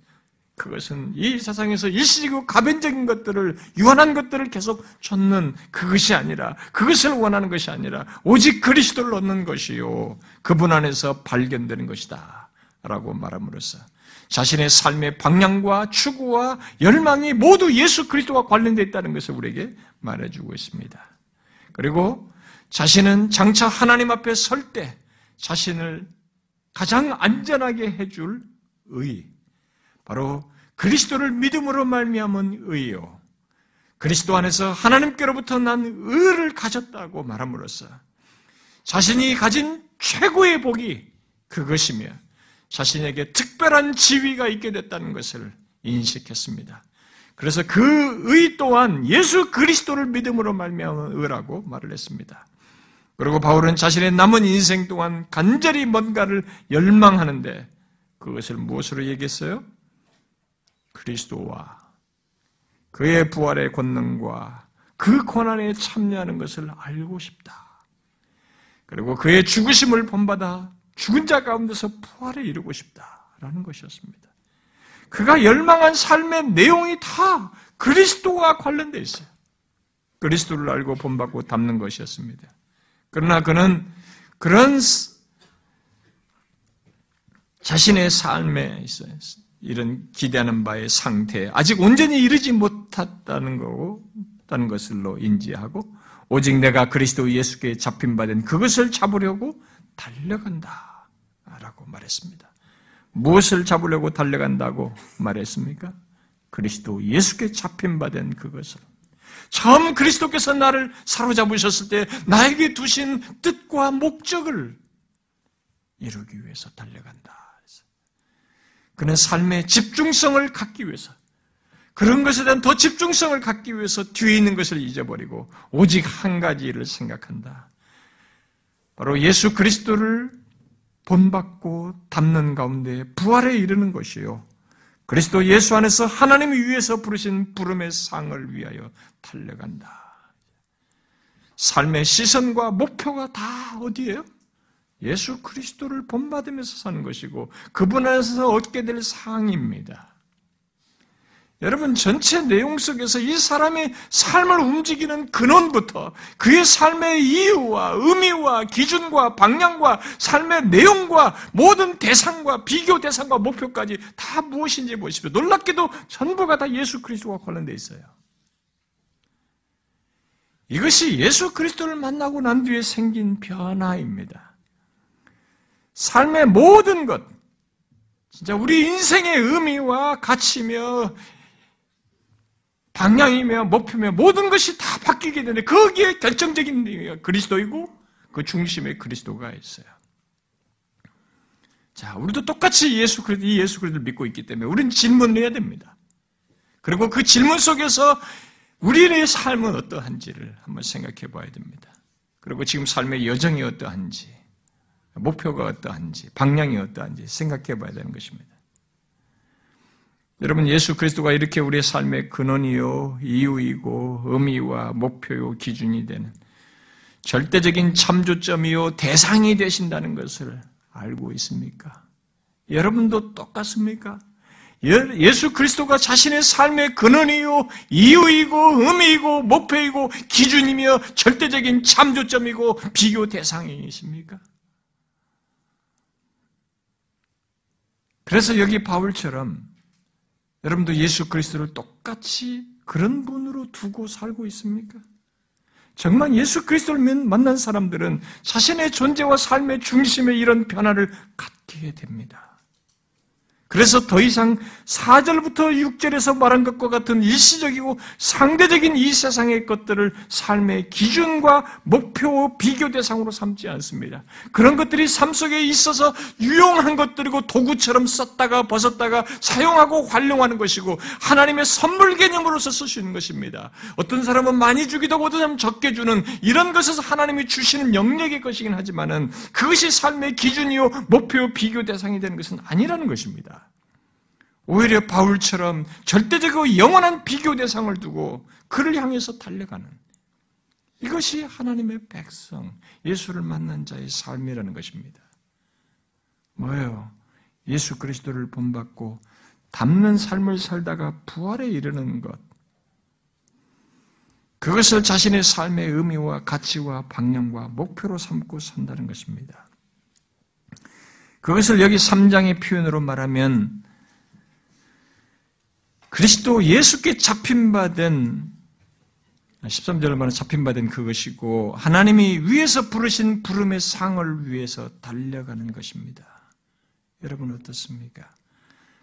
그것은 이 세상에서 일시적이고 가변적인 것들을 유한한 것들을 계속 쫓는 그것이 아니라 그것을 원하는 것이 아니라 오직 그리스도를 얻는 것이요 그분 안에서 발견되는 것이다 라고 말함으로써 자신의 삶의 방향과 추구와 열망이 모두 예수 그리스도와 관련되어 있다는 것을 우리에게 말해주고 있습니다. 그리고 자신은 장차 하나님 앞에 설 때 자신을 가장 안전하게 해줄 의, 바로 그리스도를 믿음으로 말미암은 의요. 그리스도 안에서 하나님께로부터 난 의를 가졌다고 말함으로써 자신이 가진 최고의 복이 그것이며 자신에게 특별한 지위가 있게 됐다는 것을 인식했습니다. 그래서 그 의 또한 예수 그리스도를 믿음으로 말미암은 의라고 말을 했습니다. 그리고 바울은 자신의 남은 인생 동안 간절히 뭔가를 열망하는데 그것을 무엇으로 얘기했어요? 그리스도와 그의 부활의 권능과 그 권한에 참여하는 것을 알고 싶다. 그리고 그의 죽으심을 본받아 죽은 자 가운데서 부활에 이르고 싶다라는 것이었습니다. 그가 열망한 삶의 내용이 다 그리스도와 관련되어 있어요. 그리스도를 알고 본받고 담는 것이었습니다. 그러나 그는 그런 자신의 삶에 있어요. 이런 기대하는 바의 상태에 아직 온전히 이르지 못했다는 거고, 다는 것을로 인지하고, 오직 내가 그리스도 예수께 잡힌 바 된 그것을 잡으려고 달려간다. 라고 말했습니다. 무엇을 잡으려고 달려간다고 말했습니까? 그리스도 예수께 잡힌 바 된 그것을. 처음 그리스도께서 나를 사로잡으셨을 때 나에게 두신 뜻과 목적을 이루기 위해서 달려간다. 그는 삶의 집중성을 갖기 위해서 그런 것에 대한 더 집중성을 갖기 위해서 뒤에 있는 것을 잊어버리고 오직 한 가지를 생각한다. 바로 예수 그리스도를 본받고 담는 가운데 부활에 이르는 것이요. 그리스도 예수 안에서 하나님이 위해서 부르신 부름의 상을 위하여 달려간다. 삶의 시선과 목표가 다 어디예요? 예수 그리스도를 본받으면서 사는 것이고 그분 안에서 얻게 될 상입니다. 여러분 전체 내용 속에서 이 사람의 삶을 움직이는 근원부터 그의 삶의 이유와 의미와 기준과 방향과 삶의 내용과 모든 대상과 비교 대상과 목표까지 다 무엇인지 보십시오. 놀랍게도 전부가 다 예수 그리스도와 관련되어 있어요. 이것이 예수 그리스도를 만나고 난 뒤에 생긴 변화입니다. 삶의 모든 것, 진짜 우리 인생의 의미와 가치며 방향이며 목표며 모든 것이 다 바뀌게 되는데 거기에 결정적인 그리스도이고 그 중심에 그리스도가 있어요. 자, 우리도 똑같이 예수 그리스도, 이 예수 그리스도를 믿고 있기 때문에 우리는 질문을 해야 됩니다. 그리고 그 질문 속에서 우리의 삶은 어떠한지를 한번 생각해 봐야 됩니다. 그리고 지금 삶의 여정이 어떠한지, 목표가 어떠한지, 방향이 어떠한지 생각해 봐야 되는 것입니다. 여러분, 예수 그리스도가 이렇게 우리의 삶의 근원이요, 이유이고, 의미와 목표요, 기준이 되는 절대적인 참조점이요, 대상이 되신다는 것을 알고 있습니까? 여러분도 똑같습니까? 예수 그리스도가 자신의 삶의 근원이요, 이유이고, 의미이고, 목표이고, 기준이며, 절대적인 참조점이고, 비교 대상이십니까? 그래서 여기 바울처럼 여러분도 예수 그리스도를 똑같이 그런 분으로 두고 살고 있습니까? 정말 예수 그리스도를 만난 사람들은 자신의 존재와 삶의 중심에 이런 변화를 갖게 됩니다. 그래서 더 이상 4절부터 6절에서 말한 것과 같은 일시적이고 상대적인 이 세상의 것들을 삶의 기준과 목표 비교 대상으로 삼지 않습니다. 그런 것들이 삶 속에 있어서 유용한 것들이고 도구처럼 썼다가 벗었다가 사용하고 활용하는 것이고 하나님의 선물 개념으로서 있는 것입니다. 어떤 사람은 많이 주기도 하고 어떤 사람은 적게 주는 이런 것에서 하나님이 주시는 영역의 것이긴 하지만은 그것이 삶의 기준이요 목표 비교 대상이 되는 것은 아니라는 것입니다. 오히려 바울처럼 절대적이고 영원한 비교 대상을 두고 그를 향해서 달려가는 이것이 하나님의 백성, 예수를 만난 자의 삶이라는 것입니다. 뭐예요? 예수 그리스도를 본받고 담는 삶을 살다가 부활에 이르는 것. 그것을 자신의 삶의 의미와 가치와 방향과 목표로 삼고 산다는 것입니다. 그것을 여기 3장의 표현으로 말하면 그리스도 예수께 잡힌받은 13절을 말하는 잡힌받은 그것이고 하나님이 위에서 부르신 부름의 상을 위해서 달려가는 것입니다. 여러분 어떻습니까?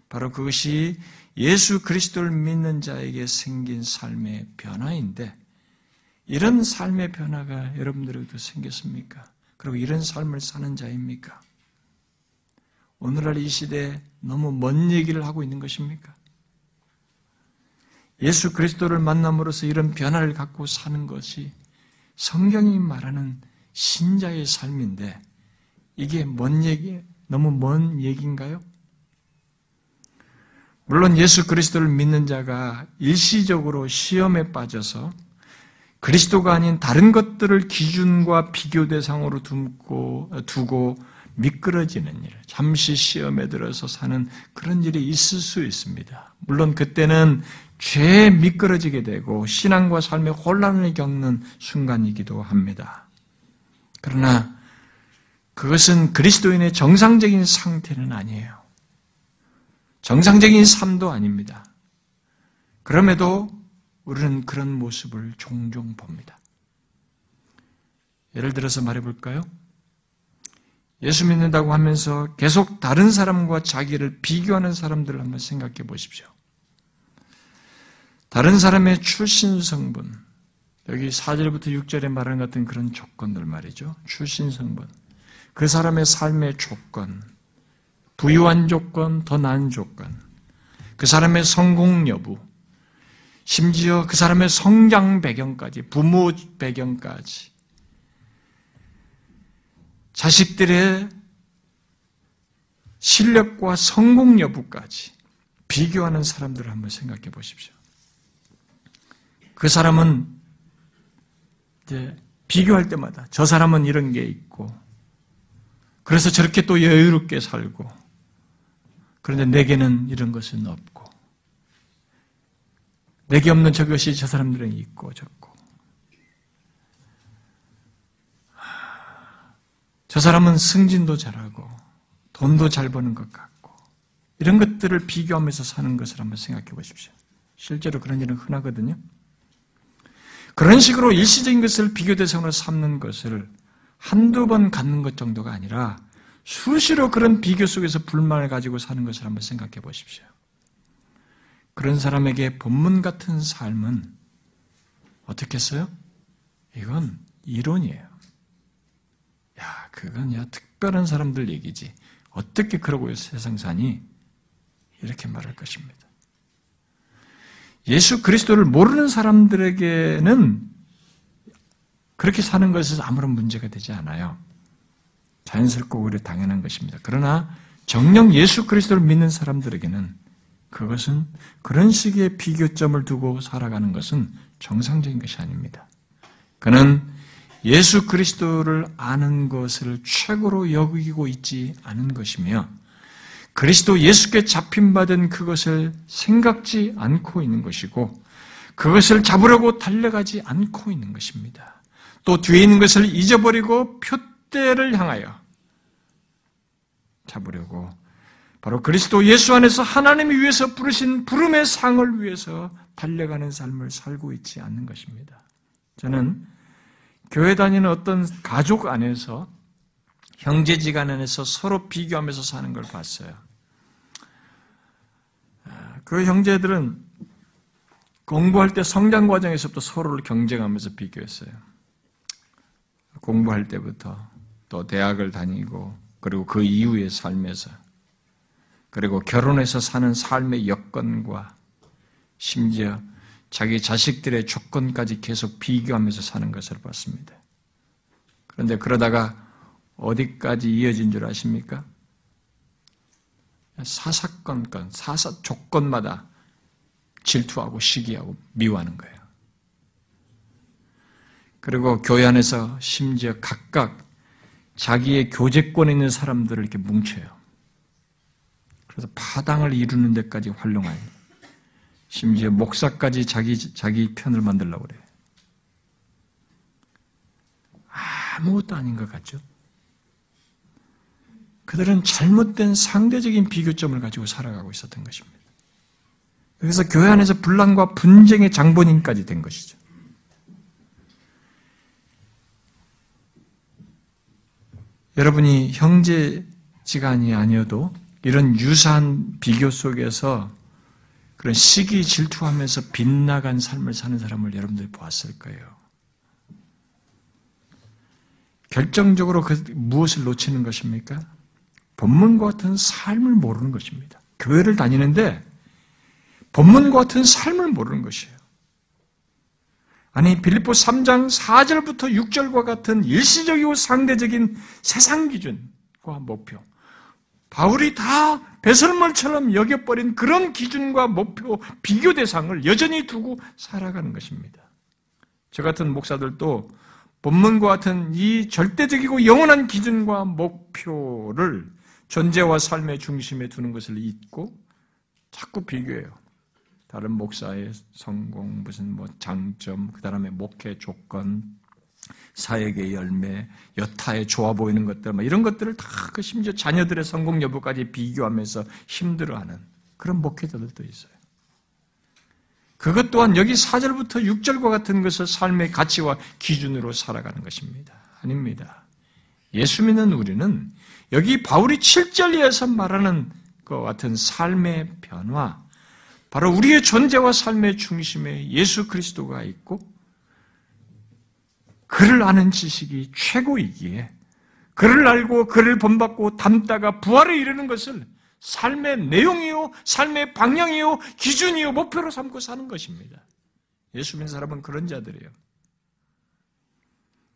바로 그것이 예수 그리스도를 믿는 자에게 생긴 삶의 변화인데 이런 삶의 변화가 여러분들에게도 생겼습니까? 그리고 이런 삶을 사는 자입니까? 오늘날 이 시대에 너무 먼 얘기를 하고 있는 것입니까? 예수 그리스도를 만남으로써 이런 변화를 갖고 사는 것이 성경이 말하는 신자의 삶인데 이게 뭔 얘기, 너무 먼 얘기인가요? 물론 예수 그리스도를 믿는 자가 일시적으로 시험에 빠져서 그리스도가 아닌 다른 것들을 기준과 비교 대상으로 두고, 두고 미끄러지는 일, 잠시 시험에 들어서 사는 그런 일이 있을 수 있습니다. 물론 그때는 죄에 미끄러지게 되고 신앙과 삶의 혼란을 겪는 순간이기도 합니다. 그러나 그것은 그리스도인의 정상적인 상태는 아니에요. 정상적인 삶도 아닙니다. 그럼에도 우리는 그런 모습을 종종 봅니다. 예를 들어서 말해볼까요? 예수 믿는다고 하면서 계속 다른 사람과 자기를 비교하는 사람들을 한번 생각해 보십시오. 다른 사람의 출신 성분, 여기 4절부터 6절에 말하는 같은 그런 조건들 말이죠. 출신 성분. 그 사람의 삶의 조건, 부유한 조건, 더 나은 조건, 그 사람의 성공 여부, 심지어 그 사람의 성장 배경까지, 부모 배경까지, 자식들의 실력과 성공 여부까지 비교하는 사람들을 한번 생각해 보십시오. 그 사람은 이제 비교할 때마다 저 사람은 이런 게 있고 그래서 저렇게 또 여유롭게 살고 그런데 내게는 이런 것은 없고 내게 없는 저것이 저 사람들은 있고 적고 저 사람은 승진도 잘하고 돈도 잘 버는 것 같고 이런 것들을 비교하면서 사는 것을 한번 생각해 보십시오. 실제로 그런 일은 흔하거든요. 그런 식으로 일시적인 것을 비교 대상으로 삼는 것을 한두 번 갖는 것 정도가 아니라 수시로 그런 비교 속에서 불만을 가지고 사는 것을 한번 생각해 보십시오. 그런 사람에게 본문 같은 삶은 어떻겠어요? 이건 이론이에요. 야, 그건 야, 특별한 사람들 얘기지. 어떻게 그러고 세상 사니? 이렇게 말할 것입니다. 예수 그리스도를 모르는 사람들에게는 그렇게 사는 것은 아무런 문제가 되지 않아요. 자연스럽고 오히려 당연한 것입니다. 그러나 정령 예수 그리스도를 믿는 사람들에게는 그것은 그런 식의 비교점을 두고 살아가는 것은 정상적인 것이 아닙니다. 그는 예수 그리스도를 아는 것을 최고로 여기고 있지 않은 것이며 그리스도 예수께 잡힌받은 그것을 생각지 않고 있는 것이고 그것을 잡으려고 달려가지 않고 있는 것입니다. 또 뒤에 있는 것을 잊어버리고 표대를 향하여 잡으려고 바로 그리스도 예수 안에서 하나님이 위해서 부르신 부름의 상을 위해서 달려가는 삶을 살고 있지 않는 것입니다. 저는 교회 다니는 어떤 가족 안에서 형제지간 안에서 서로 비교하면서 사는 걸 봤어요. 아, 그 형제들은 공부할 때 성장 과정에서부터 서로를 경쟁하면서 비교했어요. 공부할 때부터 또 대학을 다니고 그리고 그 이후의 삶에서 그리고 결혼해서 사는 삶의 여건과 심지어 자기 자식들의 조건까지 계속 비교하면서 사는 것을 봤습니다. 그런데 그러다가 어디까지 이어진 줄 아십니까? 사사건건, 사사 조건마다 질투하고 시기하고 미워하는 거예요. 그리고 교회 안에서 심지어 각각 자기의 교제권에 있는 사람들을 이렇게 뭉쳐요. 그래서 파당을 이루는 데까지 활용하요. 심지어 목사까지 자기, 자기 편을 만들려고 그래요. 아무것도 아닌 것 같죠? 그들은 잘못된 상대적인 비교점을 가지고 살아가고 있었던 것입니다. 그래서 교회 안에서 분란과 분쟁의 장본인까지 된 것이죠. 여러분이 형제지간이 아니어도 이런 유사한 비교 속에서 그런 시기 질투하면서 빗나간 삶을 사는 사람을 여러분들이 보았을 거예요. 결정적으로 그 무엇을 놓치는 것입니까? 본문과 같은 삶을 모르는 것입니다. 교회를 다니는데 본문과 같은 삶을 모르는 것이에요. 아니 빌립보 3장 4절부터 6절과 같은 일시적이고 상대적인 세상 기준과 목표 바울이 다 배설물처럼 여겨버린 그런 기준과 목표, 비교 대상을 여전히 두고 살아가는 것입니다. 저 같은 목사들도 본문과 같은 이 절대적이고 영원한 기준과 목표를 존재와 삶의 중심에 두는 것을 잊고 자꾸 비교해요. 다른 목사의 성공, 무슨 뭐 장점, 그 다음에 목회 조건, 사역의 열매, 여타의 좋아 보이는 것들, 뭐 이런 것들을 다 그 심지어 자녀들의 성공 여부까지 비교하면서 힘들어하는 그런 목회자들도 있어요. 그것 또한 여기 4절부터 6절과 같은 것을 삶의 가치와 기준으로 살아가는 것입니다. 아닙니다. 예수 믿는 우리는 여기 바울이 7절에서 말하는 것 같은 삶의 변화, 바로 우리의 존재와 삶의 중심에 예수 그리스도가 있고 그를 아는 지식이 최고이기에 그를 알고 그를 본받고 담다가 부활에 이르는 것을 삶의 내용이요, 삶의 방향이요, 기준이요, 목표로 삼고 사는 것입니다. 예수 믿는 사람은 그런 자들이에요.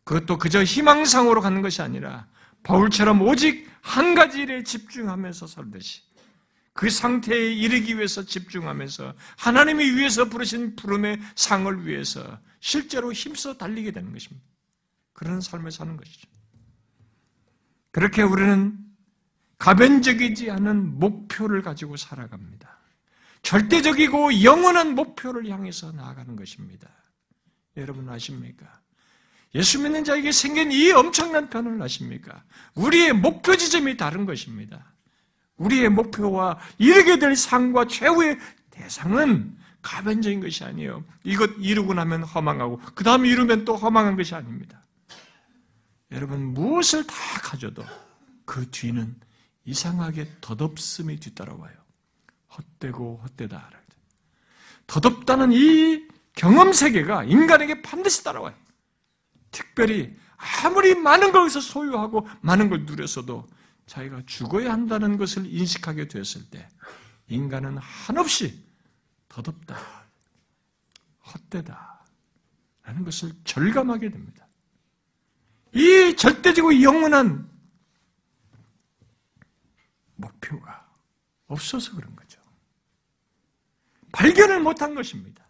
그것도 그저 희망상으로 가는 것이 아니라 바울처럼 오직 한 가지 일에 집중하면서 살듯이 그 상태에 이르기 위해서 집중하면서 하나님이 위해서 부르신 부름의 상을 위해서 실제로 힘써 달리게 되는 것입니다. 그런 삶을 사는 것이죠. 그렇게 우리는 가변적이지 않은 목표를 가지고 살아갑니다. 절대적이고 영원한 목표를 향해서 나아가는 것입니다. 여러분 아십니까? 예수 믿는 자에게 생긴 이 엄청난 변화를 아십니까? 우리의 목표 지점이 다른 것입니다. 우리의 목표와 이르게 될 상과 최후의 대상은 가변적인 것이 아니에요. 이것 이루고 나면 허망하고 그 다음에 이루면 또 허망한 것이 아닙니다. 여러분 무엇을 다 가져도 그 뒤는 이상하게 덧없음이 뒤따라와요. 헛되고 헛되다. 덧없다는 이 경험 세계가 인간에게 반드시 따라와요. 특별히 아무리 많은 것을 소유하고 많은 걸 누렸어도 자기가 죽어야 한다는 것을 인식하게 되었을 때 인간은 한없이 덧없다. 헛되다. 라는 것을 절감하게 됩니다. 이 절대적이고 영원한 목표가 없어서 그런 거죠. 발견을 못한 것입니다.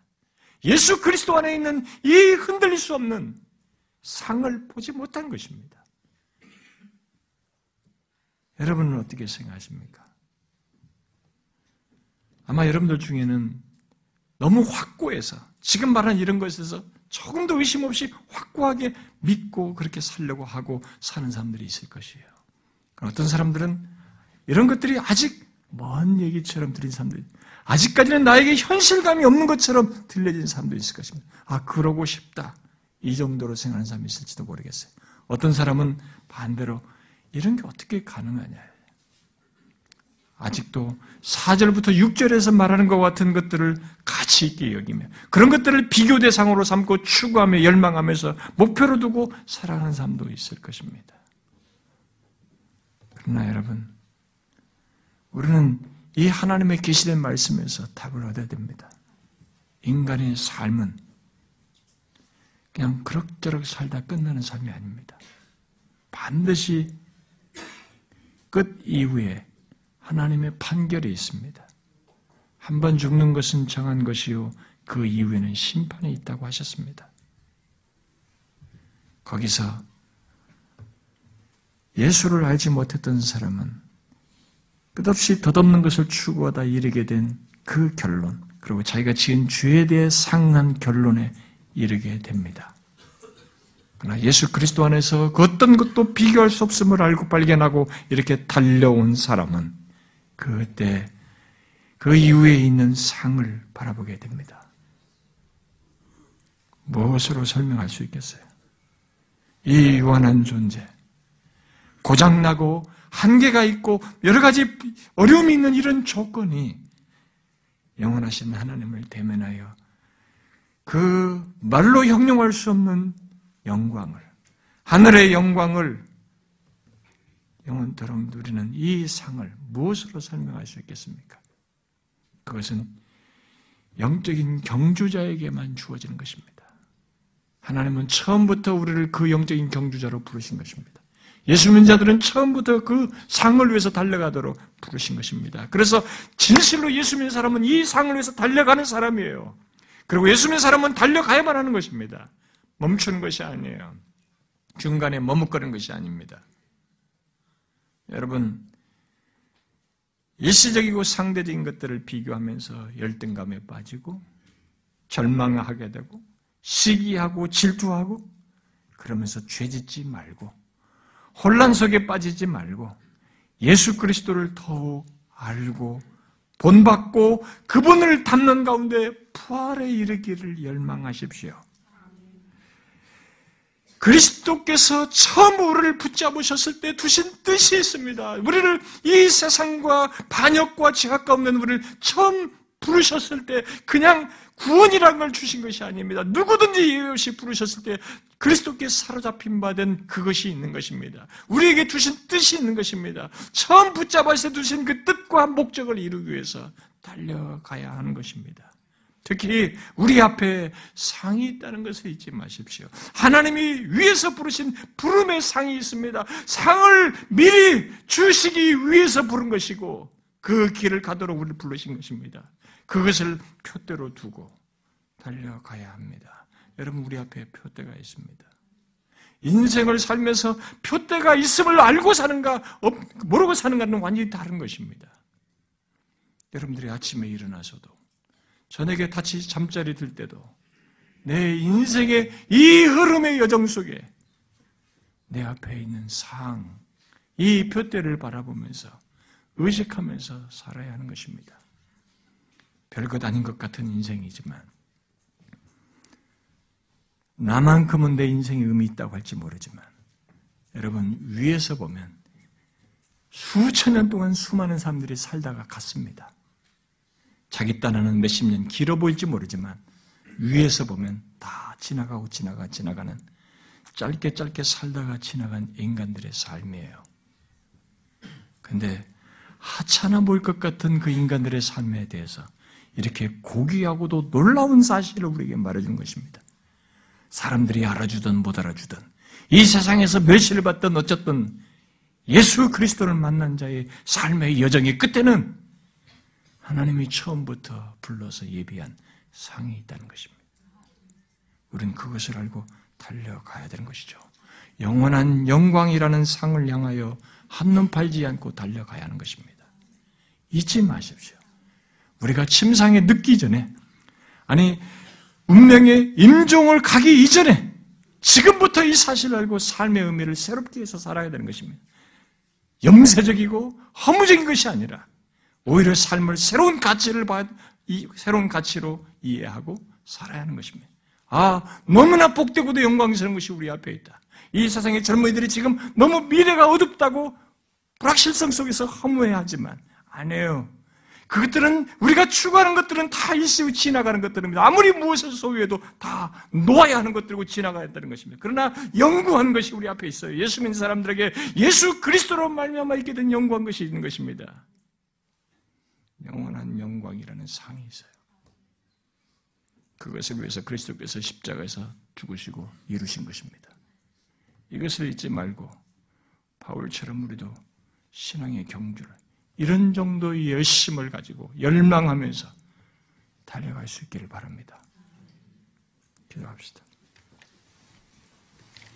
예수 그리스도 안에 있는 이 흔들릴 수 없는 상을 보지 못한 것입니다. 여러분은 어떻게 생각하십니까? 아마 여러분들 중에는 너무 확고해서 지금 말한 이런 것에서 조금도 의심 없이 확고하게 믿고 그렇게 살려고 하고 사는 사람들이 있을 것이에요. 어떤 사람들은 이런 것들이 아직 먼 얘기처럼 들린 사람들이 아직까지는 나에게 현실감이 없는 것처럼 들려진 사람도 있을 것입니다. 아, 그러고 싶다. 이 정도로 생각하는 사람이 있을지도 모르겠어요. 어떤 사람은 반대로 이런 게 어떻게 가능하냐. 아직도 4절부터 6절에서 말하는 것 같은 것들을 가치 있게 여기며 그런 것들을 비교 대상으로 삼고 추구하며 열망하면서 목표로 두고 살아가는 사람도 있을 것입니다. 그러나 여러분, 우리는 이 하나님의 계시된 말씀에서 답을 얻어야 됩니다. 인간의 삶은 그냥 그럭저럭 살다 끝나는 삶이 아닙니다. 반드시 끝 이후에 하나님의 판결이 있습니다. 한 번 죽는 것은 정한 것이요. 그 이후에는 심판이 있다고 하셨습니다. 거기서 예수를 알지 못했던 사람은 끝없이 덧없는 것을 추구하다 이르게 된 그 결론, 그리고 자기가 지은 죄에 대해 상한 결론에 이르게 됩니다. 그러나 예수 그리스도 안에서 그 어떤 것도 비교할 수 없음을 알고 발견하고 이렇게 달려온 사람은 그때 그 이후에 있는 상을 바라보게 됩니다. 무엇으로 설명할 수 있겠어요? 이 유한한 존재, 고장나고 한계가 있고 여러 가지 어려움이 있는 이런 조건이 영원하신 하나님을 대면하여 그 말로 형용할 수 없는 영광을, 하늘의 영광을 영원토록 누리는 이 상을 무엇으로 설명할 수 있겠습니까? 그것은 영적인 경주자에게만 주어지는 것입니다. 하나님은 처음부터 우리를 그 영적인 경주자로 부르신 것입니다. 예수 믿는 자들은 처음부터 그 상을 위해서 달려가도록 부르신 것입니다. 그래서 진실로 예수 믿는 사람은 이 상을 위해서 달려가는 사람이에요. 그리고 예수 믿는 사람은 달려가야만 하는 것입니다. 멈추는 것이 아니에요. 중간에 머뭇거리는 것이 아닙니다. 여러분, 일시적이고 상대적인 것들을 비교하면서 열등감에 빠지고 절망하게 되고 시기하고 질투하고 그러면서 죄짓지 말고 혼란 속에 빠지지 말고 예수 그리스도를 더욱 알고 본받고 그분을 닮는 가운데 부활에 이르기를 열망하십시오. 그리스도께서 처음 우리를 붙잡으셨을 때 두신 뜻이 있습니다. 우리를 이 세상과 반역과 지각 가운데 우리를 처음 부르셨을 때 그냥 구원이라는 걸 주신 것이 아닙니다. 누구든지 이유 없이 부르셨을 때 그리스도께 사로잡힌 바 된 그것이 있는 것입니다. 우리에게 주신 뜻이 있는 것입니다. 처음 붙잡아서 두신 그 뜻과 목적을 이루기 위해서 달려가야 하는 것입니다. 특히 우리 앞에 상이 있다는 것을 잊지 마십시오. 하나님이 위에서 부르신 부름의 상이 있습니다. 상을 미리 주시기 위해서 부른 것이고 그 길을 가도록 우리를 부르신 것입니다. 그것을 표대로 두고 달려가야 합니다. 여러분 우리 앞에 표대가 있습니다. 인생을 살면서 표대가 있음을 알고 사는가 모르고 사는가는 완전히 다른 것입니다. 여러분들이 아침에 일어나서도 저녁에 같이 잠자리 들 때도 내 인생의 이 흐름의 여정 속에 내 앞에 있는 상, 이 표대를 바라보면서 의식하면서 살아야 하는 것입니다. 별것 아닌 것 같은 인생이지만 나만큼은 내 인생에 의미 있다고 할지 모르지만 여러분 위에서 보면 수천 년 동안 수많은 사람들이 살다가 갔습니다. 자기 딴에는 몇십 년 길어 보일지 모르지만 위에서 보면 다 지나가고 지나가 지나가는 짧게 짧게 살다가 지나간 인간들의 삶이에요. 근데 하찮아 보일 것 같은 그 인간들의 삶에 대해서 이렇게 고귀하고도 놀라운 사실을 우리에게 말해준 것입니다. 사람들이 알아주든 못 알아주든 이 세상에서 멸시를 받든 어쨌든 예수 그리스도를 만난 자의 삶의 여정의 끝에는 하나님이 처음부터 불러서 예비한 상이 있다는 것입니다. 우리는 그것을 알고 달려가야 되는 것이죠. 영원한 영광이라는 상을 향하여 한눈 팔지 않고 달려가야 하는 것입니다. 잊지 마십시오. 우리가 침상에 늦기 전에, 아니, 운명의 임종을 가기 이전에 지금부터 이 사실을 알고 삶의 의미를 새롭게 해서 살아야 되는 것입니다. 영세적이고 허무적인 것이 아니라 오히려 삶을 새로운 가치를 받, 이 새로운 가치로 이해하고 살아야 하는 것입니다. 아, 너무나 복되고도 영광스러운 것이 우리 앞에 있다. 이 세상의 젊은이들이 지금 너무 미래가 어둡다고 불확실성 속에서 허무해하지만 아니에요. 그것들은 우리가 추구하는 것들은 다 일시로 지나가는 것들입니다. 아무리 무엇을 소유해도 다 놓아야 하는 것들이고 지나가야 한다는 것입니다. 그러나 영구한 것이 우리 앞에 있어요. 예수 믿는 사람들에게 예수 그리스도로 말미암아 있게 된 영구한 것이 있는 것입니다. 영원한 영광이라는 상이 있어요. 그것을 위해서 그리스도께서 십자가에서 죽으시고 이루신 것입니다. 이것을 잊지 말고 바울처럼 우리도 신앙의 경주를 이런 정도의 열심을 가지고 열망하면서 달려갈 수 있기를 바랍니다. 기도합시다.